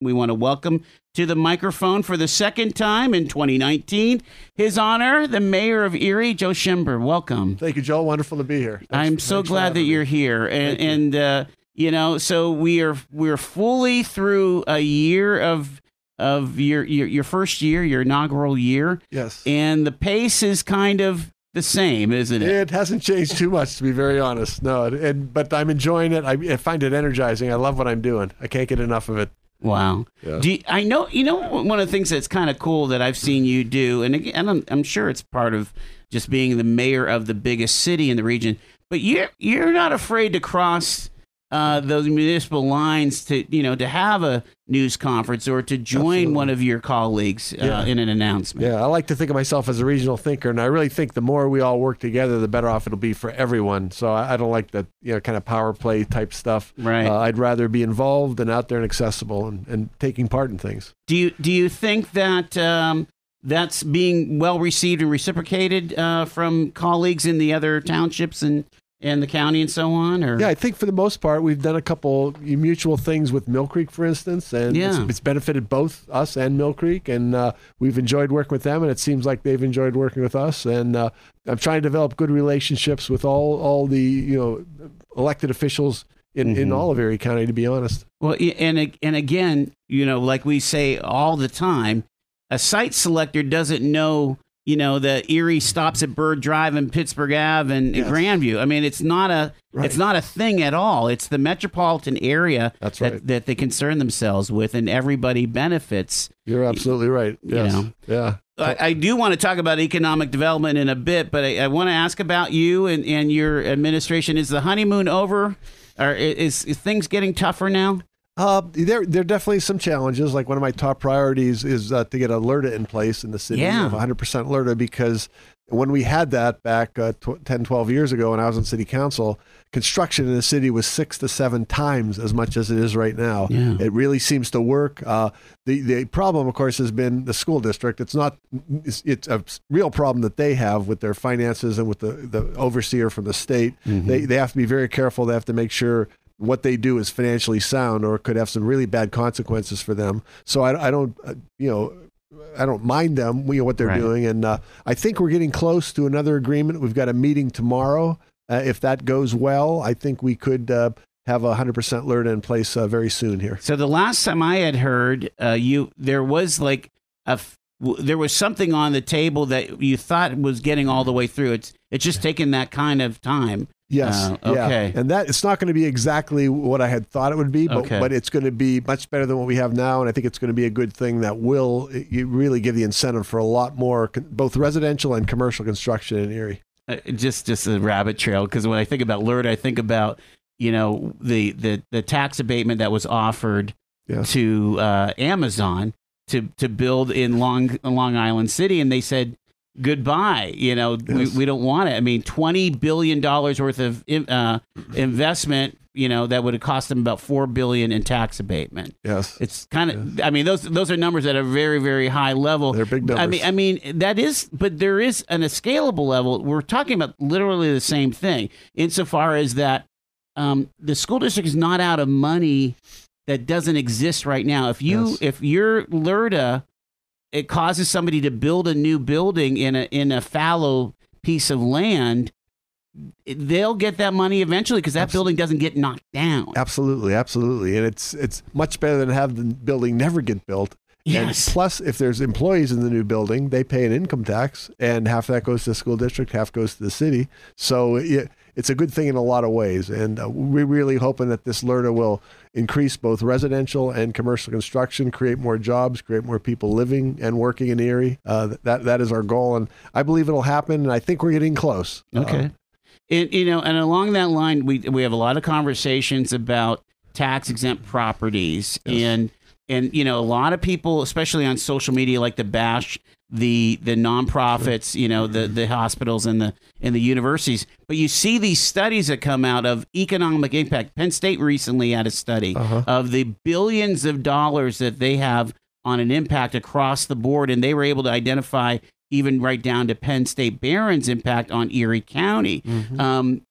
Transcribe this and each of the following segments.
we want to welcome to the microphone for the second time in 2019 His Honor, the Mayor of Erie, Joe Schember. Welcome. Thank you, Joe. Wonderful to be here. Thanks- I'm so glad that you're here, and you. and uh, you know, so we are we're fully through a year of of your your, your first year, your inaugural year, Yes. and the pace is kind of the same, isn't it? It hasn't changed too much, to be very honest. No, and, but I'm enjoying it. I, I find it energizing. I love what I'm doing. I can't get enough of it. Wow. Yeah. Do you, I know you know one of the things that's kind of cool that I've seen you do, and again, I'm, I'm sure it's part of just being the mayor of the biggest city in the region. But you're you're not afraid to cross uh, those municipal lines to you know to have a news conference or to join Absolutely. one of your colleagues uh, Yeah. in an announcement. Yeah, I like to think of myself as a regional thinker, and I really think the more we all work together, the better off it'll be for everyone. So I, I don't like that you know kind of power play type stuff. Right. Uh, I'd rather be involved and out there and accessible and, and taking part in things. Do you do you think that um, that's being well received and reciprocated uh, from colleagues in the other townships and and the county and so on? Or Yeah, I think for the most part, we've done a couple mutual things with Mill Creek, for instance, and Yeah. it's, it's benefited both us and Mill Creek, and uh, we've enjoyed working with them, and it seems like they've enjoyed working with us. And uh, I'm trying to develop good relationships with all all the you know elected officials in, in Mhm. all of Erie County, to be honest. Well, and and again, you know, like we say all the time, a site selector doesn't know, you know, the Erie stops at Bird Drive and Pittsburgh Ave and, Yes. Grandview. I mean, it's not a Right. it's not a thing at all. It's the metropolitan area That's that, right. that they concern themselves with, and everybody benefits. You're absolutely right. you know. Yeah. I, I do want to talk about economic development in a bit, but I, I want to ask about you and, and your administration. Is the honeymoon over? Or is, is things getting tougher now? Uh, there, there are definitely some challenges. Like one of my top priorities is uh, to get a LERTA in place in the city, Yeah. of 100% LERTA, because when we had that back uh, tw- 10, 12 years ago when I was on city council, construction in the city was six to seven times as much as it is right now. Yeah. It really seems to work. Uh, the, the problem, of course, has been the school district. It's not, it's, it's a real problem that they have with their finances and with the, the overseer from the state. They, they have to be very careful. They have to make sure what they do is financially sound or could have some really bad consequences for them. So I, I don't, uh, you know, I don't mind them, you know, what they're Right. doing. And uh, I think we're getting close to another agreement. We've got a meeting tomorrow. Uh, if that goes well, I think we could uh, have a 100% LERTA in place uh, very soon here. So the last time I had heard uh, you, there was like a, f- there was something on the table that you thought was getting all the way through. It's it's just taking that kind of time. Yes. Uh, yeah. okay. And that it's not going to be exactly what I had thought it would be, but, Okay. but it's going to be much better than what we have now. And I think it's going to be a good thing that will you really give the incentive for a lot more, both residential and commercial construction in Erie. Uh, just just a rabbit trail because when I think about LERTA, I think about you know the the the tax abatement that was offered Yes. to uh, Amazon to to build in Long Long Island City, and they said goodbye. You know, Yes. we, we don't want it. I mean, twenty billion dollars worth of uh, investment. You know, that would have cost them about four billion in tax abatement. Yes. It's kind of. I mean, those those are numbers at a very very high level. They're big numbers. I mean. I mean that is, but there is an a scalable level. We're talking about literally the same thing, insofar as that um, the school district is not out of money that doesn't exist right now. If you Yes. if you're LERTA, it causes somebody to build a new building in a in a fallow piece of land. They'll get that money eventually because that building doesn't get knocked down. Absolutely, absolutely, and it's it's much better than have the building never get built. Yes. And plus, if there's employees in the new building, they pay an income tax, and half that goes to the school district, half goes to the city. So it, it's a good thing in a lot of ways, and uh, we're really hoping that this LERTA will increase both residential and commercial construction, create more jobs, create more people living and working in Erie. Uh, that that is our goal, and I believe it'll happen. And I think we're getting close. Uh, Okay. And you know, and along that line, we we have a lot of conversations about tax exempt properties, Yes. and and you know, a lot of people, especially on social media, like to bash the the nonprofits, you know, the the hospitals and the and the universities. But you see these studies that come out of economic impact. Penn State recently had a study Uh-huh. of the billions of dollars that they have on an impact across the board, and they were able to identify even right down to Penn State Behrend's impact on Erie County. Mhm. Um,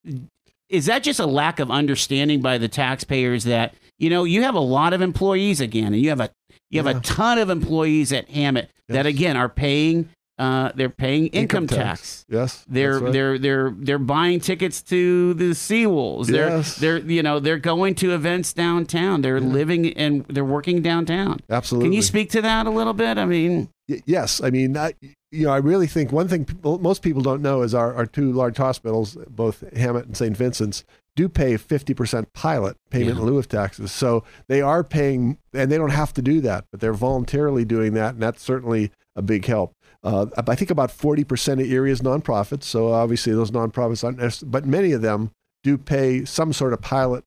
is that just a lack of understanding by the taxpayers that you know you have a lot of employees again, and you have a You have Yeah. a ton of employees at Hamot that again are paying. Uh, they're paying income, tax. Yes. They're right. they're they're they're buying tickets to the Seawolves. They're Yes. they're you know they're going to events downtown. They're living and they're working downtown. Absolutely. Can you speak to that a little bit? I mean, Y- yes, I mean, I, you know, I really think one thing people, most people don't know is our, our two large hospitals, both Hamot and St. Vincent's, do pay 50% pilot payment Yeah. in lieu of taxes. So they are paying, and they don't have to do that, but they're voluntarily doing that, and that's certainly a big help. Uh, I think about 40% of Erie is nonprofits, so obviously those nonprofits aren't, but many of them do pay some sort of pilot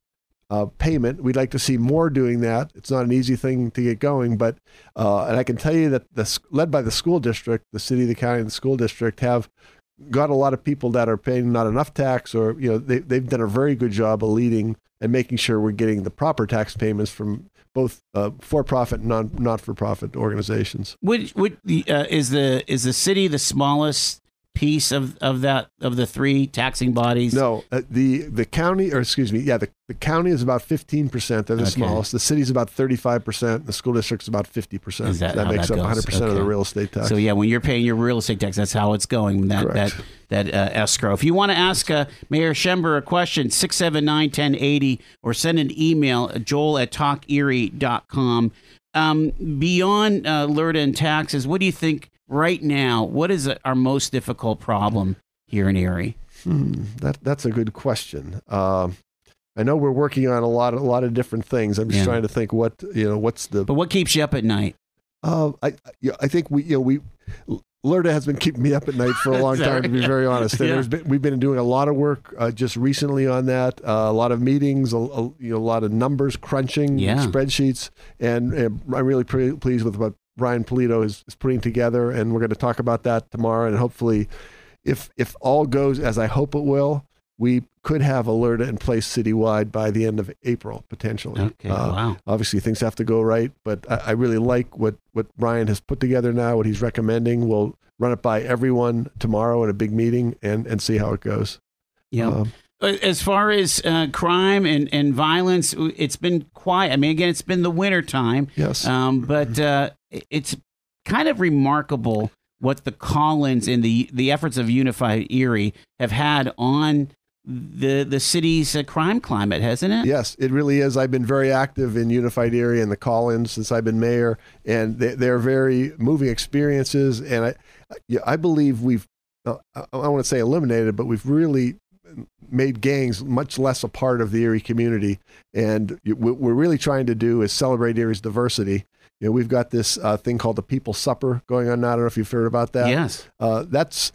uh, payment. We'd like to see more doing that. It's not an easy thing to get going, but uh, and I can tell you that the led by the school district, the city, the county, and the school district have got a lot of people that are paying not enough tax, or you know they they've done a very good job of leading and making sure we're getting the proper tax payments from both uh, for-profit and non not-for-profit organizations. Which, which uh, is the is the city the smallest piece of, of that of the three taxing bodies? No, uh, the the county, or excuse me, yeah, the, the county is about fifteen percent. They're the Okay. smallest. The city's about thirty-five percent. The school district's about fifty percent. That how makes that up one hundred percent of the real estate tax. So yeah, when you're paying your real estate tax, that's how it's going. That Correct. that that uh, escrow. If you want to ask uh, Mayor Schember a question, 679-1080 or send an email, joel at talkerie.com. Um, beyond uh, LERTA and taxes, what do you think right now? What is uh, our most difficult problem here in Erie? Hmm, that that's a good question. Um, I know we're working on a lot, a lot of different things. I'm just Yeah. trying to think what you know. What's the? But what keeps you up at night? Uh, I, I think we, you know, we. LERTA has been keeping me up at night for a long time, to be very honest. And Yeah. there's been, we've been doing a lot of work uh, just recently on that. Uh, a lot of meetings, a, a- you know, a lot of numbers crunching, Yeah. spreadsheets, and, and I'm really pre- pleased with what Brian Polito is, is putting together. And we're going to talk about that tomorrow. And hopefully, if if all goes as I hope it will, we could have a LERTA in place citywide by the end of April potentially. Okay, Uh, wow. obviously things have to go right, but I, I really like what, what Brian has put together now, what he's recommending. We'll run it by everyone tomorrow at a big meeting and, and see how it goes. Yeah. Um, As far as uh, crime and, and violence, it's been quiet. I mean, again, it's been the winter time. yes. Um, but uh, it's kind of remarkable what the call-ins and the the efforts of Unified Erie have had on the the city's uh, crime climate, hasn't it? Yes, it really is. I've been very active in Unified Erie and the call-ins since I've been mayor, and they, they're very moving experiences. And I, yeah, I believe we've, uh, I, I want to say eliminated, but we've really made gangs much less a part of the Erie community. And what we're really trying to do is celebrate Erie's diversity. You know, we've got this uh, thing called the People's Supper going on now. I don't know if you've heard about that Yes. uh, that's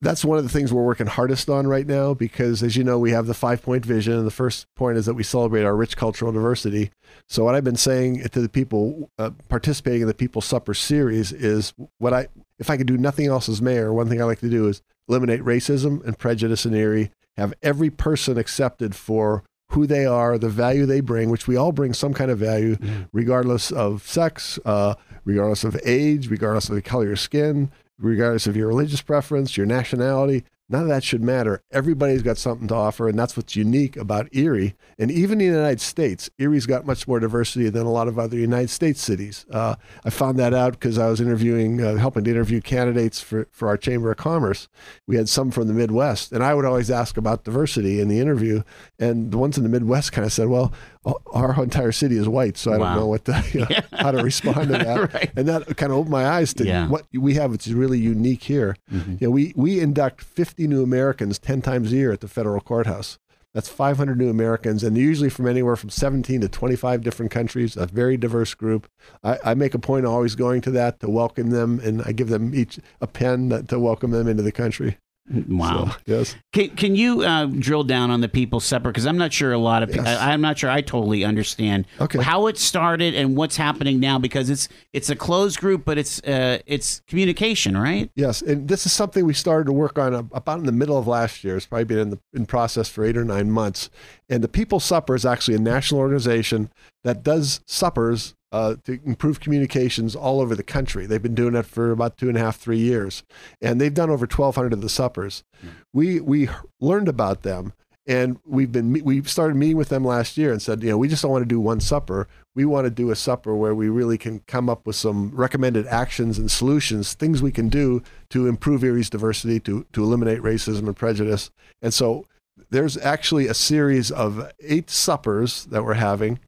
that's one of the things we're working hardest on right now because as you know we have the five point vision and the first point is that we celebrate our rich cultural diversity so what i've been saying to the people uh, participating in the people's supper series is what i if i could do nothing else as mayor one thing i like to do is eliminate racism and prejudice in erie have every person accepted for who they are the value they bring which we all bring some kind of value regardless of sex, uh, regardless of age, regardless of the color of your skin, regardless of your religious preference, your nationality. None of that should matter. Everybody's got something to offer, and that's what's unique about Erie. And even in the United States, Erie's got much more diversity than a lot of other United States cities. Uh, I found that out because I was interviewing, uh, helping to interview candidates for, for our Chamber of Commerce. We had some from the Midwest, and I would always ask about diversity in the interview. And the ones in the Midwest kind of said, well, our entire city is white, so I Wow. don't know what to, you know, how to respond to that. Right. And that kind of opened my eyes to Yeah. what we have. It's really unique here. Mhm. You know, we we induct 50 new Americans 10 times a year at the federal courthouse. That's 500 new Americans, and they're usually from anywhere from 17 to 25 different countries. A very diverse group. I, I make a point of always going to that to welcome them, and I give them each a pen to welcome them into the country. Wow. So, yes. Can, can you uh, drill down on the People's Supper? Because I'm not sure a lot of people. Yes. I'm not sure I totally understand Okay. how it started and what's happening now. Because it's it's a closed group, but it's uh, it's communication, right? Yes, and this is something we started to work on about in the middle of last year. It's probably been in the in process for eight or nine months. And the People's Supper is actually a national organization that does suppers uh, to improve communications all over the country. They've been doing it for about two and a half, three years, and they've done over twelve hundred of the suppers. We we learned about them. And we've been we started meeting with them last year and said, you know, we just don't want to do one supper. We want to do a supper where we really can come up with some recommended actions and solutions, things we can do to improve Erie's diversity, to to eliminate racism and prejudice. And so there's actually a series of eight suppers that we're having.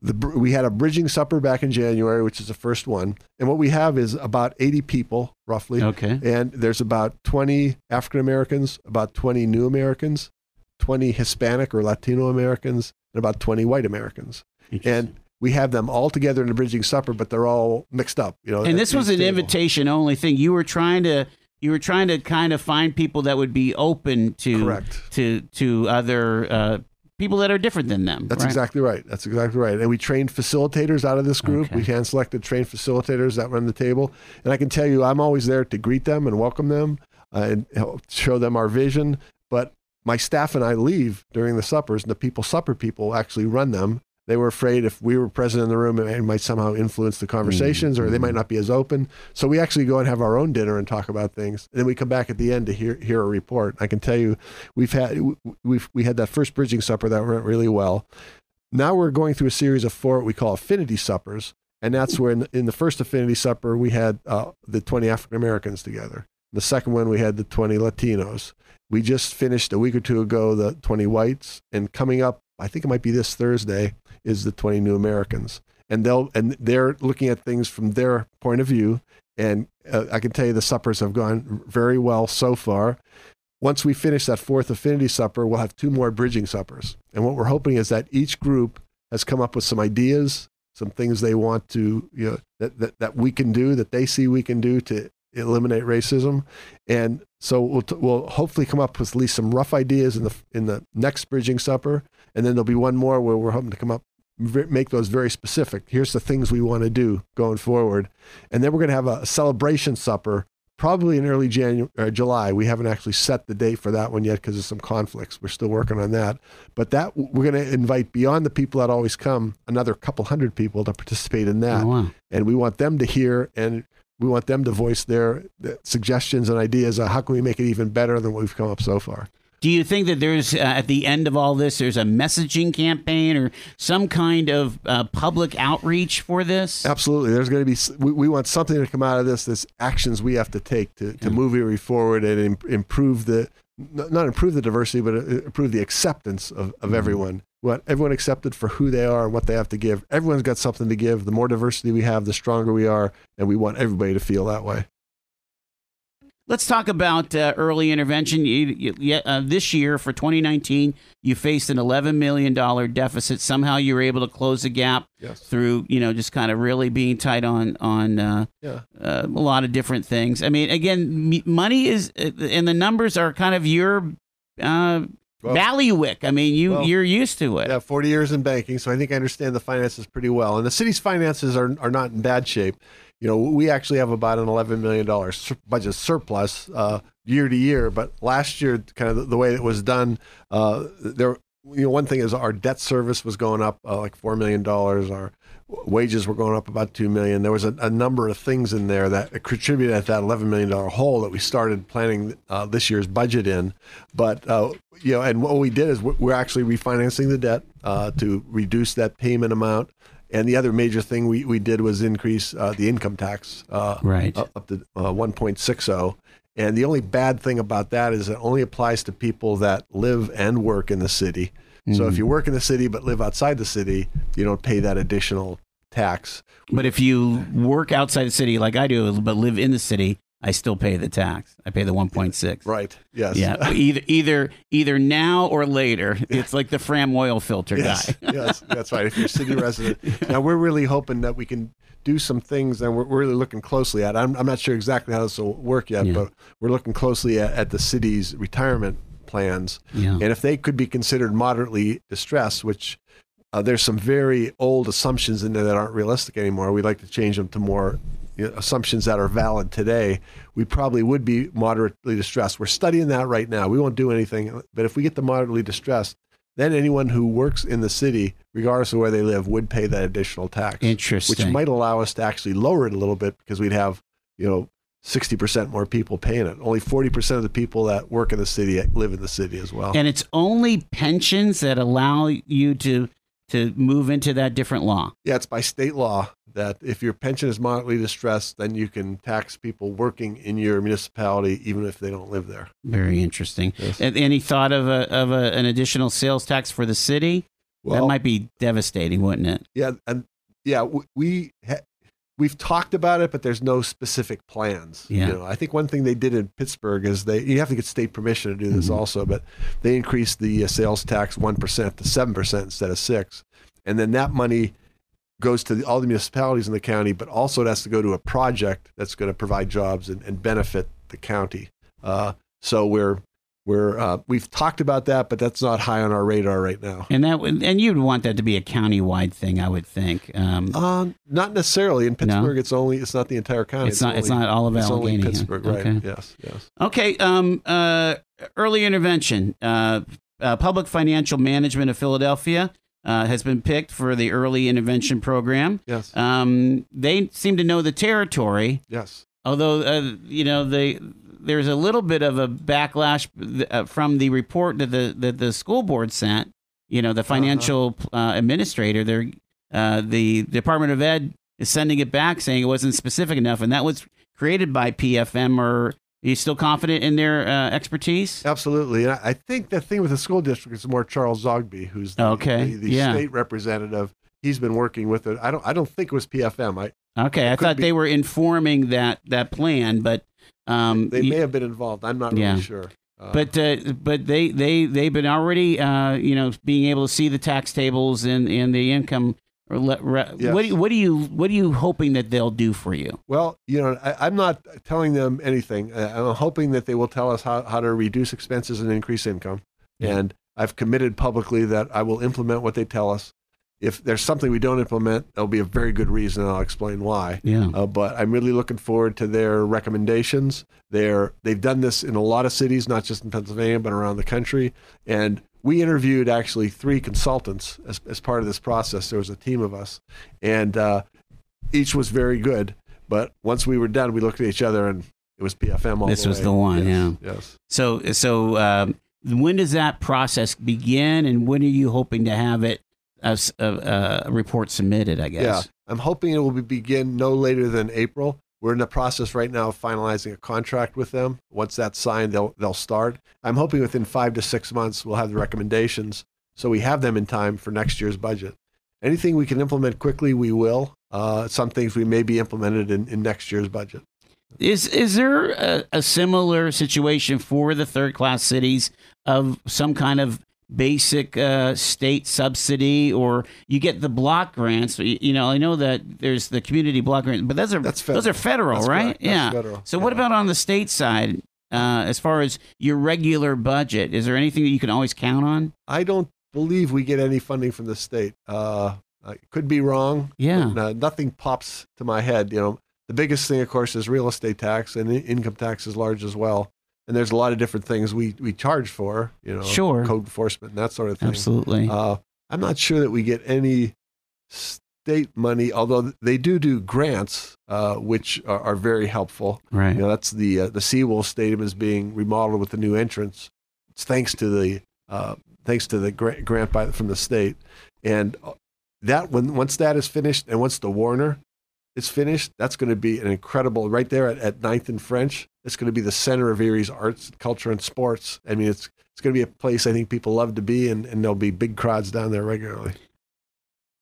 The, we had a bridging supper back in January, which is the first one. And what we have is about 80 people, roughly. Okay. And there's about 20 African Americans, about 20 new Americans, 20 Hispanic or Latino Americans, and about 20 white Americans. And we have them all together in a bridging supper, but they're all mixed up. You know. and this was an table. invitation only thing. You were trying to you were trying to kind of find people that would be open to Correct. to to other uh, people that are different than them. That's right? exactly right. That's exactly right. And we trained facilitators out of this group. Okay. We hand selected trained facilitators that run the table. And I can tell you, I'm always there to greet them and welcome them uh, and show them our vision. But my staff and I leave during the suppers, and the people supper people actually run them. They were afraid if we were present in the room, it might somehow influence the conversations, or they might not be as open. So we actually go and have our own dinner and talk about things, and then we come back at the end to hear hear a report. I can tell you, we've had we've we had that first bridging supper that went really well. Now we're going through a series of four what we call affinity suppers, and that's where in, in the first affinity supper we had uh, the 20 African Americans together. The second one we had the 20 Latinos. We just finished a week or two ago the 20 whites, and coming up, I think it might be this Thursday, is the 20 new Americans, and they'll and they're looking at things from their point of view. And uh, I can tell you the suppers have gone very well so far once we finish that fourth affinity supper, we'll have two more bridging suppers. And what we're hoping is that each group has come up with some ideas, some things they want to, you know, that, that, that we can do, that they see we can do to eliminate racism. And so we'll, t- we'll hopefully come up with at least some rough ideas in the, in the next bridging supper. And then there'll be one more where we're hoping to come up, make those very specific. Here's the things we want to do going forward. And then we're going to have a celebration supper probably in early January, uh, July. We haven't actually set the date for that one yet because of some conflicts. We're still working on that. But that we're going to invite beyond the people that always come, another couple hundred people to participate in that, Oh, wow. and we want them to hear and we want them to voice their, suggestions and ideas on how can we make it even better than what we've come up so far. Do you think that there's uh, at the end of all this, there's a messaging campaign or some kind of uh, public outreach for this? Absolutely. There's going to be, we, we want something to come out of this, this actions we have to take to, to move Erie forward and im- improve the, not improve the diversity, but uh, improve the acceptance of, of everyone. We want everyone accepted for who they are and what they have to give. Everyone's got something to give. The more diversity we have, the stronger we are. And we want everybody to feel that way. Let's talk about uh, early intervention. You, you, uh, this year for 2019, you faced an 11 million dollar deficit. Somehow you were able to close the gap Yes. through, you know, just kind of really being tight on on uh, Yeah. uh, a lot of different things. I mean, again, m- money is, uh, and the numbers are kind of your uh, Well- bailiwick. I mean, you Well, you're used to it. Yeah, 40 years in banking, so I think I understand the finances pretty well. And the city's finances are, are not in bad shape. You know, we actually have about an $11 million budget surplus uh, year to year, but last year, kind of the, way it was done, uh, there, you know, one thing is our debt service was going up uh, like $4 million. Our wages were going up about 2 million. There was a, a number of things in there that contributed at that $11 million hole that we started planning uh, this year's budget in. But, uh, you know, and what we did is we're we're actually refinancing the debt uh, to reduce that payment amount. And the other major thing we, we did was increase uh, the income tax uh, Right. up, to uh, 1.60. And the only bad thing about that is it only applies to people that live and work in the city. So if you work in the city but live outside the city, you don't pay that additional tax. But if you work outside the city like I do, but live in the city, I still pay the tax. I pay the 1.6. Right. Yes. Yeah, either either either now or later. It's like the Fram oil filter Yes, guy. yes, that's right. If you're a city resident, now we're really hoping that we can do some things, and we're, really looking closely at. I'm, I'm not sure exactly how this will work yet, Yeah. but we're looking closely at, at the city's retirement plans, Yeah. and if they could be considered moderately distressed, which uh, there's some very old assumptions in there that aren't realistic anymore. We'd like to change them to more assumptions that are valid today. We probably would be moderately distressed. We're studying that right now. We won't do anything, but if we get the moderately distressed, then anyone who works in the city, regardless of where they live, would pay that additional tax, which might allow us to actually lower it a little bit because we'd have, you know, 60% more people paying it. Only 40% of the people that work in the city live in the city as well. And it's only pensions that allow you to to move into that different law. Yeah, it's by state law that if your pension is moderately distressed, then you can tax people working in your municipality even if they don't live there. Very interesting. Yes. Any thought of a of a, an additional sales tax for the city? Well, that might be devastating, wouldn't it? Yeah, and yeah, we ha- we've talked about it, but there's no specific plans. Yeah. You know, I think one thing they did in Pittsburgh is they you have to get state permission to do this Mhm. also, but they increased the uh, sales tax one percent to seven percent instead of six, and then that money goes to the, all the municipalities in the county, but also it has to go to a project that's going to provide jobs and, and benefit the county. Uh, so we're we're uh, we've talked about that, but that's not high on our radar right now. And that would, and you'd want that to be a county-wide thing, I would think. Um, Uh, not necessarily in Pittsburgh. It's only it's not the entire county. it's not. It's only- not all of It's only Allegheny. Pittsburgh, right? Okay. Yes, yes. Okay. Um. Uh. Early intervention. Uh. uh Public Financial Management of Philadelphia uh, has been picked for the early intervention program. Yes, Um. They seem to know the territory. yes. although uh, you know they there's a little bit of a backlash uh, from the report that the that the school board sent you know the financial uh, administrator uh, the department of ed is sending it back saying it wasn't specific enough and that was created by pfm or you still confident in their uh, expertise Absolutely. And I, think the thing with the school district is more Charles Zogby, who's the, Okay, the, the yeah. state representative. He's been working with it. I don't I don't think it was PFM. I okay i thought be. they were informing that that plan but um they you- may have been involved. I'm not Yeah. really sure. Uh, But uh, but they they they've been already uh, you know being able to see the tax tables and, and the income. Or le- re- Yes. What do you, what do you what are you hoping that they'll do for you? Well, you know, I, I'm not telling them anything. I'm hoping that they will tell us how, how to reduce expenses and increase income. Yeah. And I've committed publicly that I will implement what they tell us. If there's something we don't implement, there'll be a very good reason, and I'll explain why. Yeah. Uh, but I'm really looking forward to their recommendations. They're, they've done this in a lot of cities, not just in Pennsylvania, but around the country. And we interviewed actually three consultants as, as part of this process. There was a team of us, and uh, each was very good. But once we were done, we looked at each other, and it was PFM all. This the was way. the one, Yes, Yes. So so um, when does that process begin, and when are you hoping to have it as a, a report submitted? I guess. Yeah. I'm hoping it will be begin no later than April. We're in the process right now of finalizing a contract with them. Once that's signed, they'll they'll start. I'm hoping within five to six months we'll have the recommendations, so we have them in time for next year's budget. Anything we can implement quickly, we will. Uh, some things we may be implemented in, in next year's budget. Is is there a, a similar situation for the third class cities of some kind of basic uh, state subsidy, or you get the block grants? You, you know, I know that there's the community block grants, but those are That's those are federal, That's right? Yeah. federal. So what about on the state side? Uh, as far as your regular budget, is there anything that you can always count on? I don't believe we get any funding from the state. Uh, I could be wrong. Yeah. but, uh, nothing pops to my head. You know, the biggest thing, of course, is real estate tax, and income tax is large as well. And there's a lot of different things we we charge for. You know, Sure. code enforcement and that sort of thing. Absolutely. Uh, I'm not sure that we get any state money, although they do do grants, uh, which are, are very helpful. right. You know, that's the uh, the Seawolf Stadium is being remodeled with the new entrance. It's thanks to the uh, thanks to the grant, grant by from the state, and uh, that when once that is finished, and once the Warner is finished, that's going to be an incredible right there at, at Ninth and French. It's going to be the center of Erie's arts, culture, and sports. I mean, it's it's going to be a place I think people love to be, and, and there'll be big crowds down there regularly.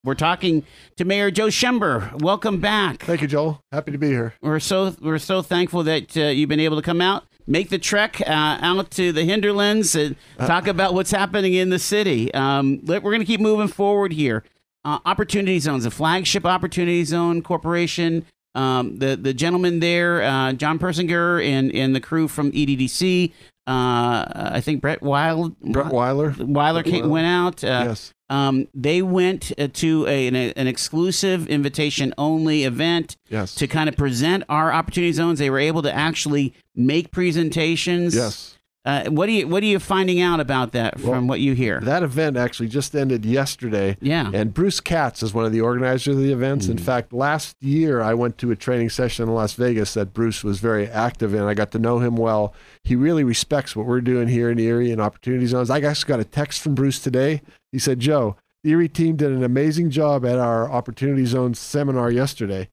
We're talking to Mayor Joe Schember. Welcome back. Thank you, Joel. Happy to be here. We're so we're so thankful that uh, you've been able to come out, make the trek uh, out to the hinterlands, and talk about what's happening in the city. Um, we're going to keep moving forward here. Uh, opportunity zones, a flagship opportunity zone corporation. Um, the the gentleman there, uh, John Persinger, and and the crew from EDDC. Uh, I think Brett Wild Brett Weiler. Weiler came, went out. Uh, yes. um, they went uh, to a, an, an exclusive invitation only event Yes. to kind of present our opportunity zones. They were able to actually make presentations. yes. Uh, what do you what are you finding out about that from Well, what you hear? That event actually just ended yesterday. yeah. And Bruce Katz is one of the organizers of the events. In fact, last year I went to a training session in Las Vegas that Bruce was very active in. I got to know him well. He really respects what we're doing here in Erie and opportunity zones. I actually got a text from Bruce today. He said, Joe, the Erie team did an amazing job at our opportunity zones seminar yesterday.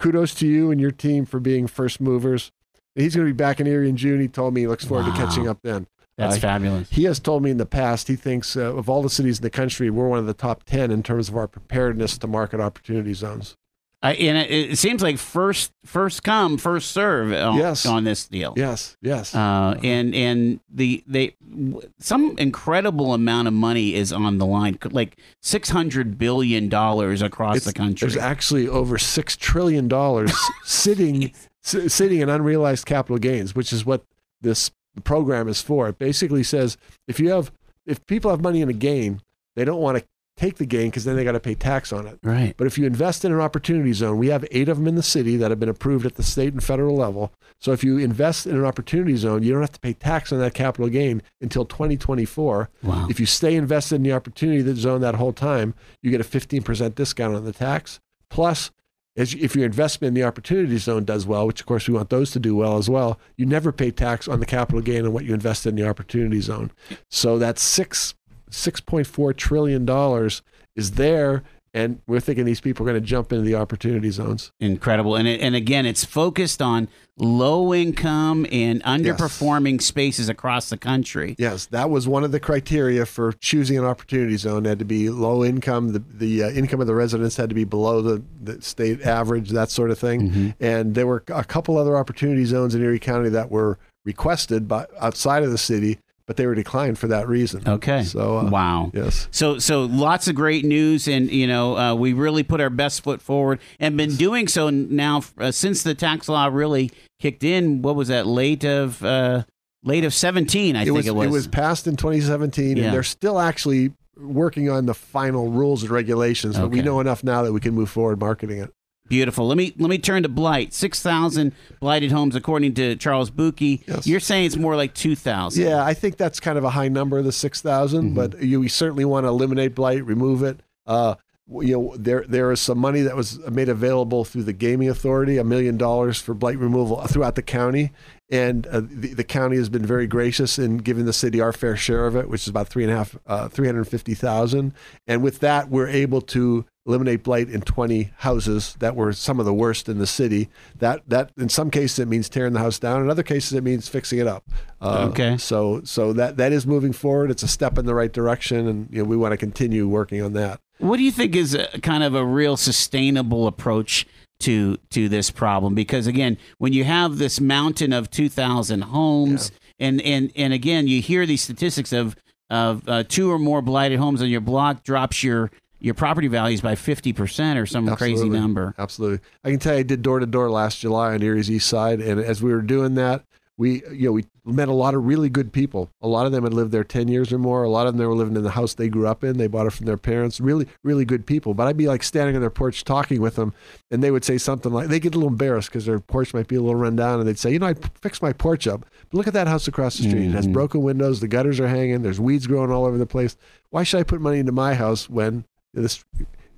Kudos to you and your team for being first movers. He's going to be back in Erie in June. He told me he looks forward Wow. to catching up then. That's Uh, fabulous. He has told me in the past he thinks uh, of all the cities in the country, we're one of the top 10 in terms of our preparedness to market opportunity zones. I, and it, it seems like first first come first serve on, Yes. on this deal. Yes, yes. Uh, and and the they w- some incredible amount of money is on the line, like six hundred billion dollars across It's- the country. There's actually over $6 trillion sitting, s- sitting in unrealized capital gains, which is what this program is for. It basically says if you have, if people have money in a gain, they don't want to take the gain because then they got to pay tax on it. right. But if you invest in an opportunity zone, we have eight of them in the city that have been approved at the state and federal level. So if you invest in an opportunity zone, you don't have to pay tax on that capital gain until 2024. Wow. If you stay invested in the opportunity zone that whole time, you get a 15% discount on the tax. Plus, as if your investment in the opportunity zone does well, which of course we want those to do well as well, you never pay tax on the capital gain on what you invested in the opportunity zone. So that six six point four trillion dollars is there, and we're thinking these people are going to jump into the opportunity zones. Incredible. And it, and again, it's focused on low income and underperforming spaces across the country. Yes, that was one of the criteria for choosing an opportunity zone. It had to be low income. The, the uh, income of the residents had to be below the, the state average, that sort of thing. And there were a couple other opportunity zones in Erie County that were requested by outside of the city, but they were declined for that reason. Okay. So, uh, wow. yes. So, so lots of great news, and you know, uh, we really put our best foot forward, and been doing so now uh, since the tax law really kicked in. What was that? Late of uh, late of seventeen, I think it think was, it was. passed in 2017, Yeah. and they're still actually working on the final rules and regulations. But we know enough now that we can move forward marketing it. Beautiful. Let me let me turn to blight. Six thousand blighted homes, according to Charles Buki. Yes. You're saying it's more like two thousand. Yeah, I think that's kind of a high number, the 6,000, but you we certainly want to eliminate blight, remove it. Uh, you know, there there is some money that was made available through the gaming authority, a million dollars for blight removal throughout the county, and uh, the, the county has been very gracious in giving the city our fair share of it, which is about three and a half, uh, three hundred fifty thousand. And with that, we're able to eliminate blight in 20 houses that were some of the worst in the city. That that in some cases it means tearing the house down. In other cases it means fixing it up. Uh, Okay. So so that that is moving forward. It's a step in the right direction, and you know we want to continue working on that. What do you think is a, kind of a real sustainable approach to to this problem? Because again, when you have this mountain of two thousand homes, and and and again, you hear these statistics of of uh, two or more blighted homes on your block drops your your property values by fifty percent or some crazy number. Absolutely. I can tell you, I did door to door last July on Erie's East Side, and as we were doing that, we you know we met a lot of really good people. A lot of them had lived there ten years or more. A lot of them they were living in the house they grew up in. They bought it from their parents. Really, really good people. But I'd be like standing on their porch talking with them, and they would say something like they get a little embarrassed because their porch might be a little run down, and they'd say, you know, I fixed my porch up, but look at that house across the street. It has Mhm. broken windows. The gutters are hanging. There's weeds growing all over the place. Why should I put money into my house when this?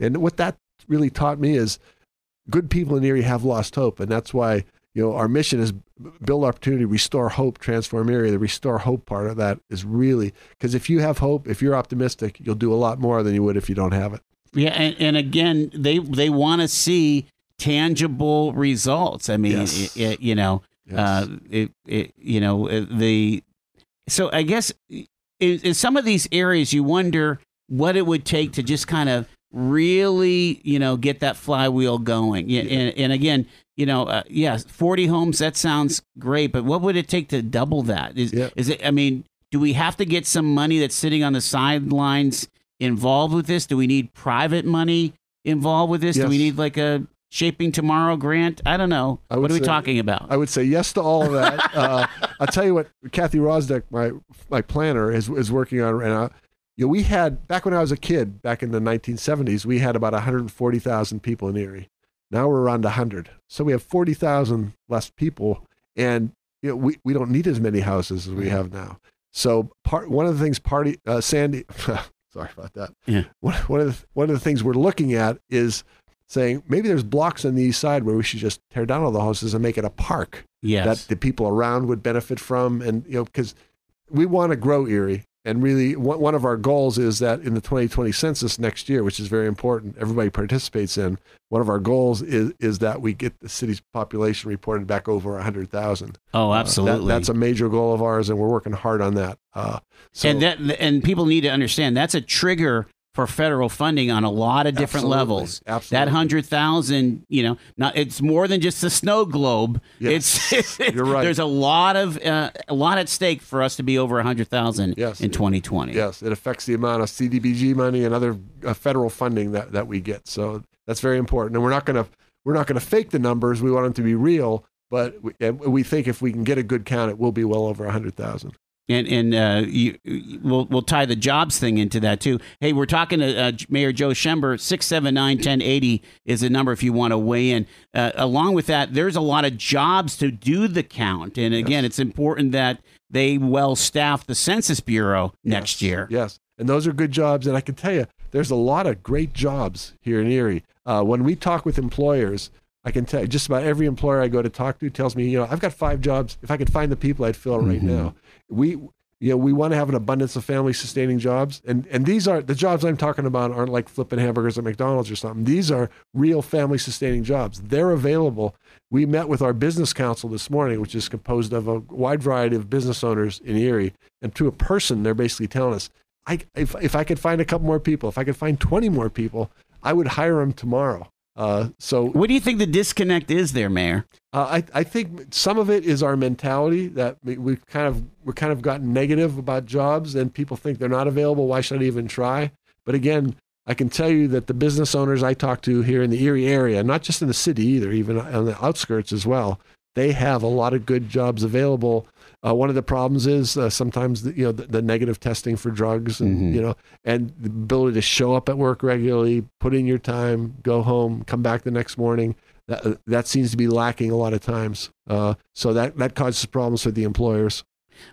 And what that really taught me is good people in Erie have lost hope, and that's why you know our mission is build opportunity, restore hope, transform Erie. The restore hope part of that is really because if you have hope, if you're optimistic, you'll do a lot more than you would if you don't have it. Yeah, and, and again, they they want to see tangible results. I mean, Yes. it, it- you know, Yes. uh, it, it, you know, uh, the. So I guess in, in some of these areas, you wonder what it would take to just kind of really, you know, get that flywheel going. Yeah, and, and again, you know, uh, yeah, forty homes that sounds great, but what would it take to double that? Is Yeah. is it? I mean, do we have to get some money that's sitting on the sidelines involved with this? Do we need private money involved with this? Do we need like a Shaping Tomorrow grant? I don't know. I What are we say- talking about? I would say yes to all of that. uh, I'll tell you what, Kathy Wyrosdick, my my planner, is is working on. And uh, you know, we had back when I was a kid, back in the 1970s, we had about 140,000 people in Erie. Now we're around 100, so we have 40,000 less people. And you know, we, we don't need as many houses as we have now. So part one of the things party uh, Sandy, sorry about that. Yeah. One, one of the one of the things we're looking at is saying maybe there's blocks on the east side where we should just tear down all the houses and make it a park Yes. that the people around would benefit from, and you know because we want to grow Erie. And really, one of our goals is that in the 2020 census next year, which is very important, everybody participates in. One of our goals is is that we get the city's population reported back over 100,000. oh, Uh, that- absolutely. that's a major goal of ours, and we're working hard on that. Uh, so and that and people need to understand that's a trigger for federal funding on a lot of different Absolutely. levels. Absolutely. That hundred thousand, you know, not it's more than just the snow globe. Yes. It's, You're right. There's a lot of uh, a lot at stake for us to be over a hundred thousand Yes. in 2020. yes, it affects the amount of CDBG money and other uh, federal funding that, that we get. So that's very important. And we're not going to we're not going to fake the numbers. We want them to be real. But we, we think if we can get a good count, it will be well over 100,000. And and uh, you, we'll we'll tie the jobs thing into that too. Hey, we're talking to uh, Mayor Joe Schember. Six seven nine ten eighty is the number if you want to weigh in. Uh, along with that, there's a lot of jobs to do the count, and again, it's important that they well staff the Census Bureau next Yes. year. Yes, and those are good jobs. And I can tell you, there's a lot of great jobs here in Erie. Uh, when we talk with employers, I can tell you, just about every employer I go to talk to tells me, you know, I've got five jobs. If I could find the people, I'd fill it right Mhm. now. We, you know, we want to have an abundance of family sustaining jobs, and and these are the jobs I'm talking about aren't like flipping hamburgers at McDonald's or something. These are real family sustaining jobs. They're available. We met with our business council this morning, which is composed of a wide variety of business owners in Erie, and to a person, they're basically telling us, I if if I could find a couple more people, if I could find 20 more people, I would hire them tomorrow. Uh, so What do you think the disconnect is there, Mayor? uh, I, I think some of it is our mentality that we, we've kind of we're kind of gotten negative about jobs and people think they're not available. Why should I even try? But again, I can tell you that the business owners I talk to here in the Erie area, not just in the city either, even on the outskirts as well, they have a lot of good jobs available. Uh, one of the problems is uh, sometimes the, you know the, the negative testing for drugs, and Mhm. you know, and the ability to show up at work regularly, put in your time, go home, come back the next morning that, that seems to be lacking a lot of times. Uh, so that, that causes problems for the employers.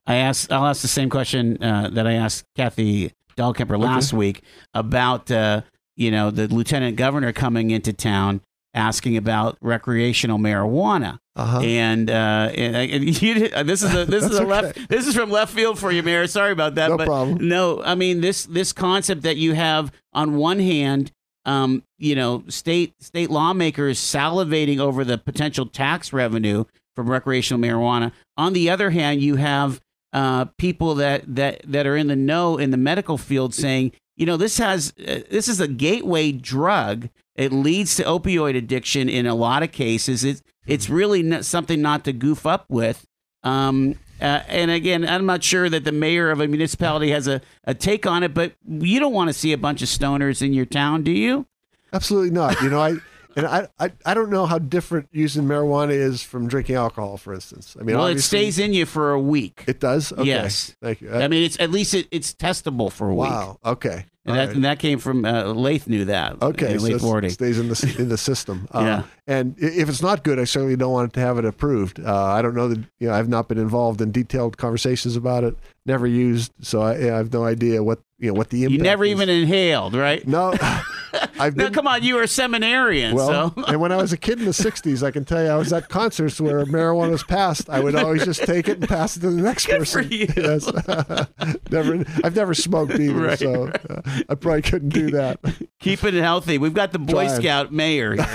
I asked. I'll ask the same question uh, that I asked Kathy Dahlkemper last week about uh, you know the lieutenant governor coming into town asking about recreational marijuana. Uh-huh. And, uh, and, and you this is a this is a okay. this is from left field for you, Mayor. Sorry about that. No but problem. No, I mean this this concept that you have on one hand, um, you know, state state lawmakers salivating over the potential tax revenue from recreational marijuana. On the other hand, you have uh, people that that that are in the know in the medical field saying, you know, this has uh, this is a gateway drug. It leads to opioid addiction in a lot of cases. It's it's really not something not to goof up with. Um, uh, and again, I'm not sure that the mayor of a municipality has a, a take on it, but you don't want to see a bunch of stoners in your town, do you? Absolutely not. You know, I and I, I I don't know how different using marijuana is from drinking alcohol, for instance. I mean, well, it stays in you for a week. It does. Okay. Yes. Thank you. I mean, it's at least it, it's testable for a week. wow. Okay. And that, right. and that came from uh, Lath knew that. Okay, uh, so Lath Warding. it stays in the in the system. Uh, Yeah. And if it's not good, I certainly don't want to have it approved. Uh, I don't know that you know I've not been involved in detailed conversations about it. Never used, so I, I have no idea what you know what the impact. You never is. even inhaled, right? No, I've been. come on, you were a seminarian, Well, so and when I was a kid in the '60s, I can tell you, I was at concerts where marijuana was passed. I would always just take it and pass it to the next Good person. Yes, never. I've never smoked either, Right, so uh, I probably couldn't do that. keep it healthy. We've got the Boy Trying. Scout mayor here.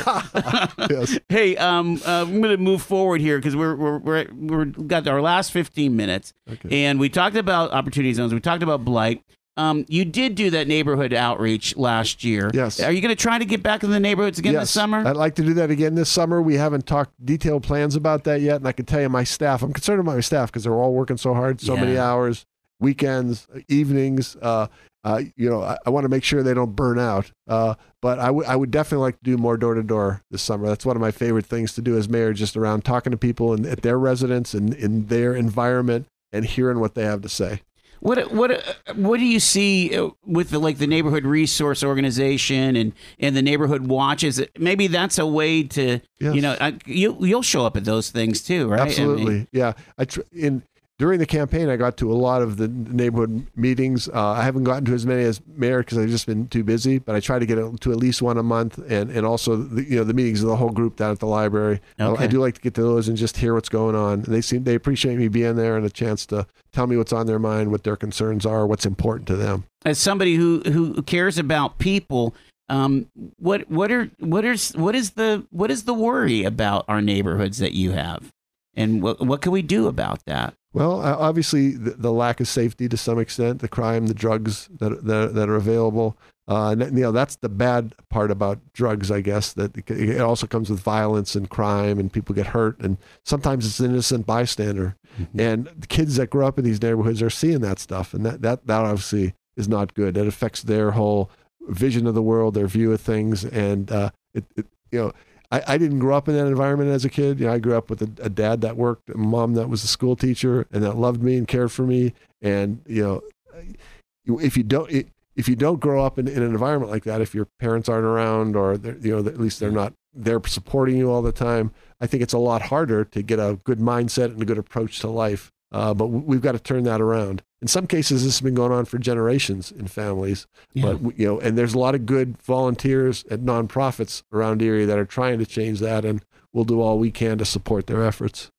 yes. hey, um, uh, I'm going to move forward here because we're we're we're we're got our last 15 minutes, Okay. and we talked about opportunity zones. We talked about blight. Um, you did do that neighborhood outreach last year. Yes. Are you going to try to get back in the neighborhoods again this summer? I'd like to do that again this summer. We haven't talked detailed plans about that yet, and I can tell you, my staff. I'm concerned about my staff because they're all working so hard, so many hours, weekends, evenings. Uh, uh, you know, I, I want to make sure they don't burn out. Uh, but I would I would definitely like to do more door to door this summer. That's one of my favorite things to do as mayor, just around talking to people and at their residence and in their environment and hearing what they have to say. What what what do you see uh, with the like the neighborhood resource organization and and the neighborhood watches? Maybe that's a way to Yes. you know I, you you'll show up at those things too, right? I mean, Absolutely, yeah. I tr- in during the campaign, I got to a lot of the neighborhood meetings. Uh, I haven't gotten to as many as mayor because I've just been too busy. But I try to get to at least one a month, and and also the, you know the meetings of the whole group down at the library. I- I, do like to get to those and just hear what's going on. And they seem they appreciate me being there and a chance to tell me what's on their mind, what their concerns are, what's important to them. as somebody who who cares about people, um, what what are what is what is the what is the worry about our neighborhoods that you have, and what what can we do about that? Well, uh, obviously, the, the lack of safety to some extent, the crime, the drugs that that, that are available. Uh, and, you know, that's the bad part about drugs, I guess. That it- also comes with violence and crime, and people get hurt, and sometimes it's an innocent bystander. And the kids that grow up in these neighborhoods are seeing that stuff, and that that that obviously is not good. It affects their whole vision of the world, their view of things, and uh, it, it you know. I, I didn't grow up in that environment as a kid. You know, I grew up with a, a dad that worked, a mom that was a school teacher, and that loved me and cared for me. And you know, if you don't, if you don't grow up in, in an environment like that, if your parents aren't around or you know at least they're not they're supporting you all the time, I think it's a lot harder to get a good mindset and a good approach to life. Uh, but we've got to turn that around. In some cases, this has been going on for generations in families. Yeah. But we- you know, and there's a lot of good volunteers and nonprofits around the area that are trying to change that, and we'll do all we can to support their efforts.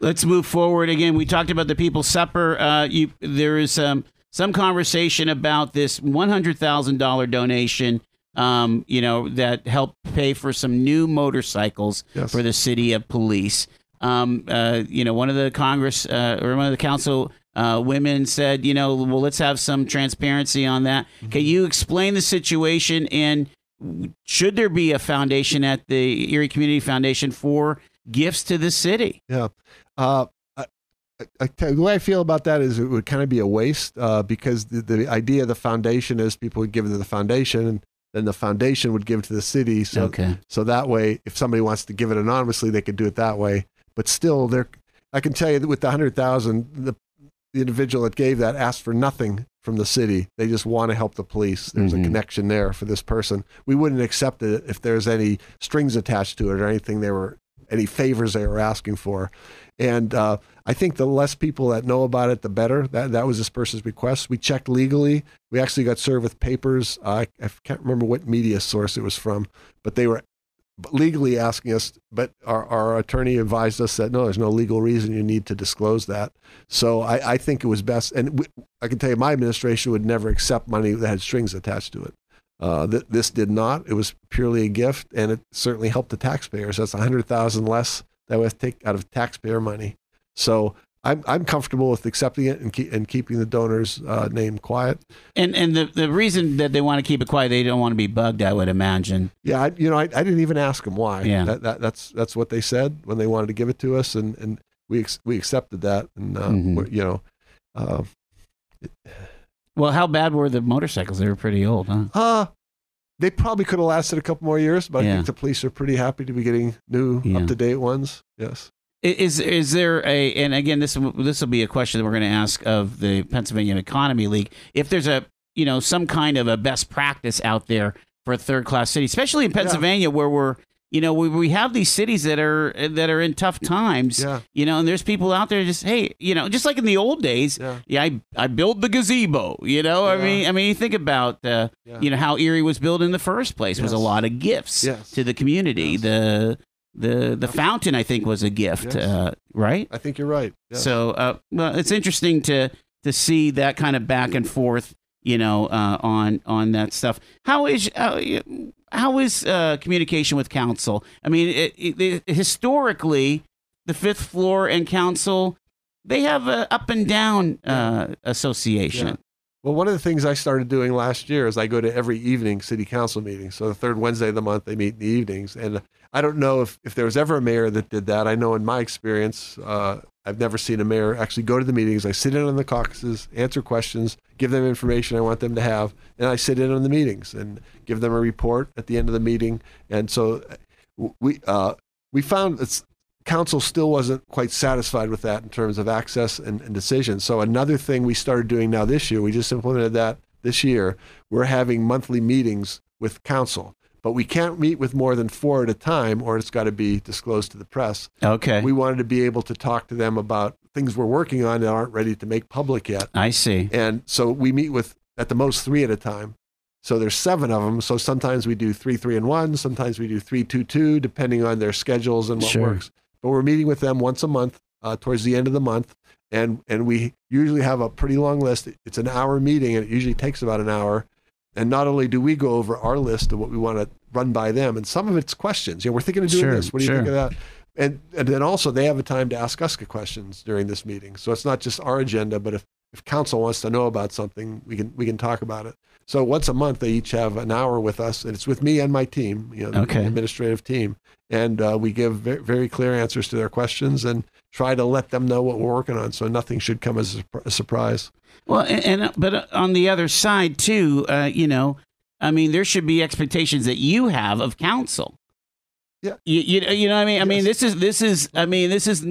Let's move forward again. We talked about the People's Supper. Uh, you, there is um, some conversation about this one hundred thousand dollar donation. Um, you know that helped pay for some new motorcycles Yes. for the city of police. Um, uh, you know, one of the Congress uh, or one of the council uh, women said, you know, well, let's have some transparency on that. Can you explain the situation and should there be a foundation at the Erie Community Foundation for gifts to the city? Yeah. Uh, I, I, I tell you, the way I feel about that is it would kind of be a waste uh, because the, the idea of the foundation is people would give to the foundation and then the foundation would give to the city. So, okay. so that way, if somebody wants to give it anonymously, they could do it that way. But still, there, I can tell you that with the hundred thousand, the, the individual that gave that asked for nothing from the city. They just want to help the police. There's Mhm. a connection there for this person. We wouldn't accept it if there's any strings attached to it or anything they were any favors they were asking for. And uh, I think the less people that know about it, the better. That that was this person's request. We checked legally. We actually got served with papers. I, I can't remember what media source it was from, but they were legally asking us. But our, our attorney advised us that no, there's no legal reason you need to disclose that. So I, I think it was best. And we, I can tell you, my administration would never accept money that had strings attached to it. Uh, th- this did not. It was purely a gift, and it certainly helped the taxpayers. That's a hundred thousand less that we have to take out of taxpayer money. So I'm I'm comfortable with accepting it and keep, and keeping the donor's uh, name quiet. And and the, the reason that they want to keep it quiet, they don't want to be bugged, I would imagine. Yeah, I, you know, I, I didn't even ask them why. Yeah. that, that, that's that's what they said when they wanted to give it to us, and and we ex- we accepted that, and uh, Mhm. we're- you know, uh, Well, how bad were the motorcycles? They were pretty old, huh? uh they probably could have lasted a couple more years, but I think the police are pretty happy to be getting new, Yeah. up to date ones. Yes. Is is there a and again this will- this will be a question that we're going to ask of the Pennsylvania Economy League if there's a you know some kind of a best practice out there for a third class city, especially in Pennsylvania where we're you know we, we have these cities that are that are in tough times. Yeah. You know, and there's people out there just hey, you know, just like in the old days. Yeah. Yeah, I I build the gazebo. You know, I mean, I mean, you think about uh, Yeah. you know how Erie was built in the first place was a lot of gifts Yes. to the community. Yes. The the the fountain I think was a gift, Yes. uh, right? I think you're right. Yeah. So, uh, well, it's interesting to to see that kind of back and forth, you know, uh, on on that stuff. How is uh, how is uh, communication with council? I mean, it, it, it- historically, the fifth floor and council they have a up and down uh, association. Yeah. Well, one of the things I started doing last year is I go to every evening city council meeting. So the third Wednesday of the month, they meet in the evenings. And I don't know if, if there was ever a mayor that did that. I know in my experience, uh, I've never seen a mayor actually go to the meetings. I sit in on the caucuses, answer questions, give them information I want them to have, and I sit in on the meetings and give them a report at the end of the meeting. And so we uh, we found it's council still wasn't quite satisfied with that in terms of access and, and decisions. So another thing we started doing now this year, we just implemented that this year. We're having monthly meetings with council, but we can't meet with more than four at a time, or it's got to be disclosed to the press. Okay. We wanted to be able to talk to them about things we're working on that aren't ready to make public yet. I see. And so we meet with at the most three at a time. So there's seven of them. So sometimes we do three, three, and one. Sometimes we do three, two, two, depending on their schedules and what Sure. works. But we're meeting with them once a month, uh, towards the end of the month, and and we usually have a pretty long list. It's an hour meeting, and it usually takes about an hour. And not only do we go over our list of what we want to run by them, and some of it's questions. You know, we're thinking of doing Sure, this. What do you think of that? And and then also they have a time to ask us questions during this meeting. So it's not just our agenda, but if if council wants to know about something, we can we can talk about it. So once a month, they each have an hour with us, and it's with me and my team, you know, the administrative team, and uh, we give very, very clear answers to their questions and try to let them know what we're working on, so nothing should come as a, surprise. Well, and, and but on the other side too, uh, you know, I mean, there should be expectations that you have of council. Yeah. You, you, you know what I mean? I mean, this is this is I mean, this is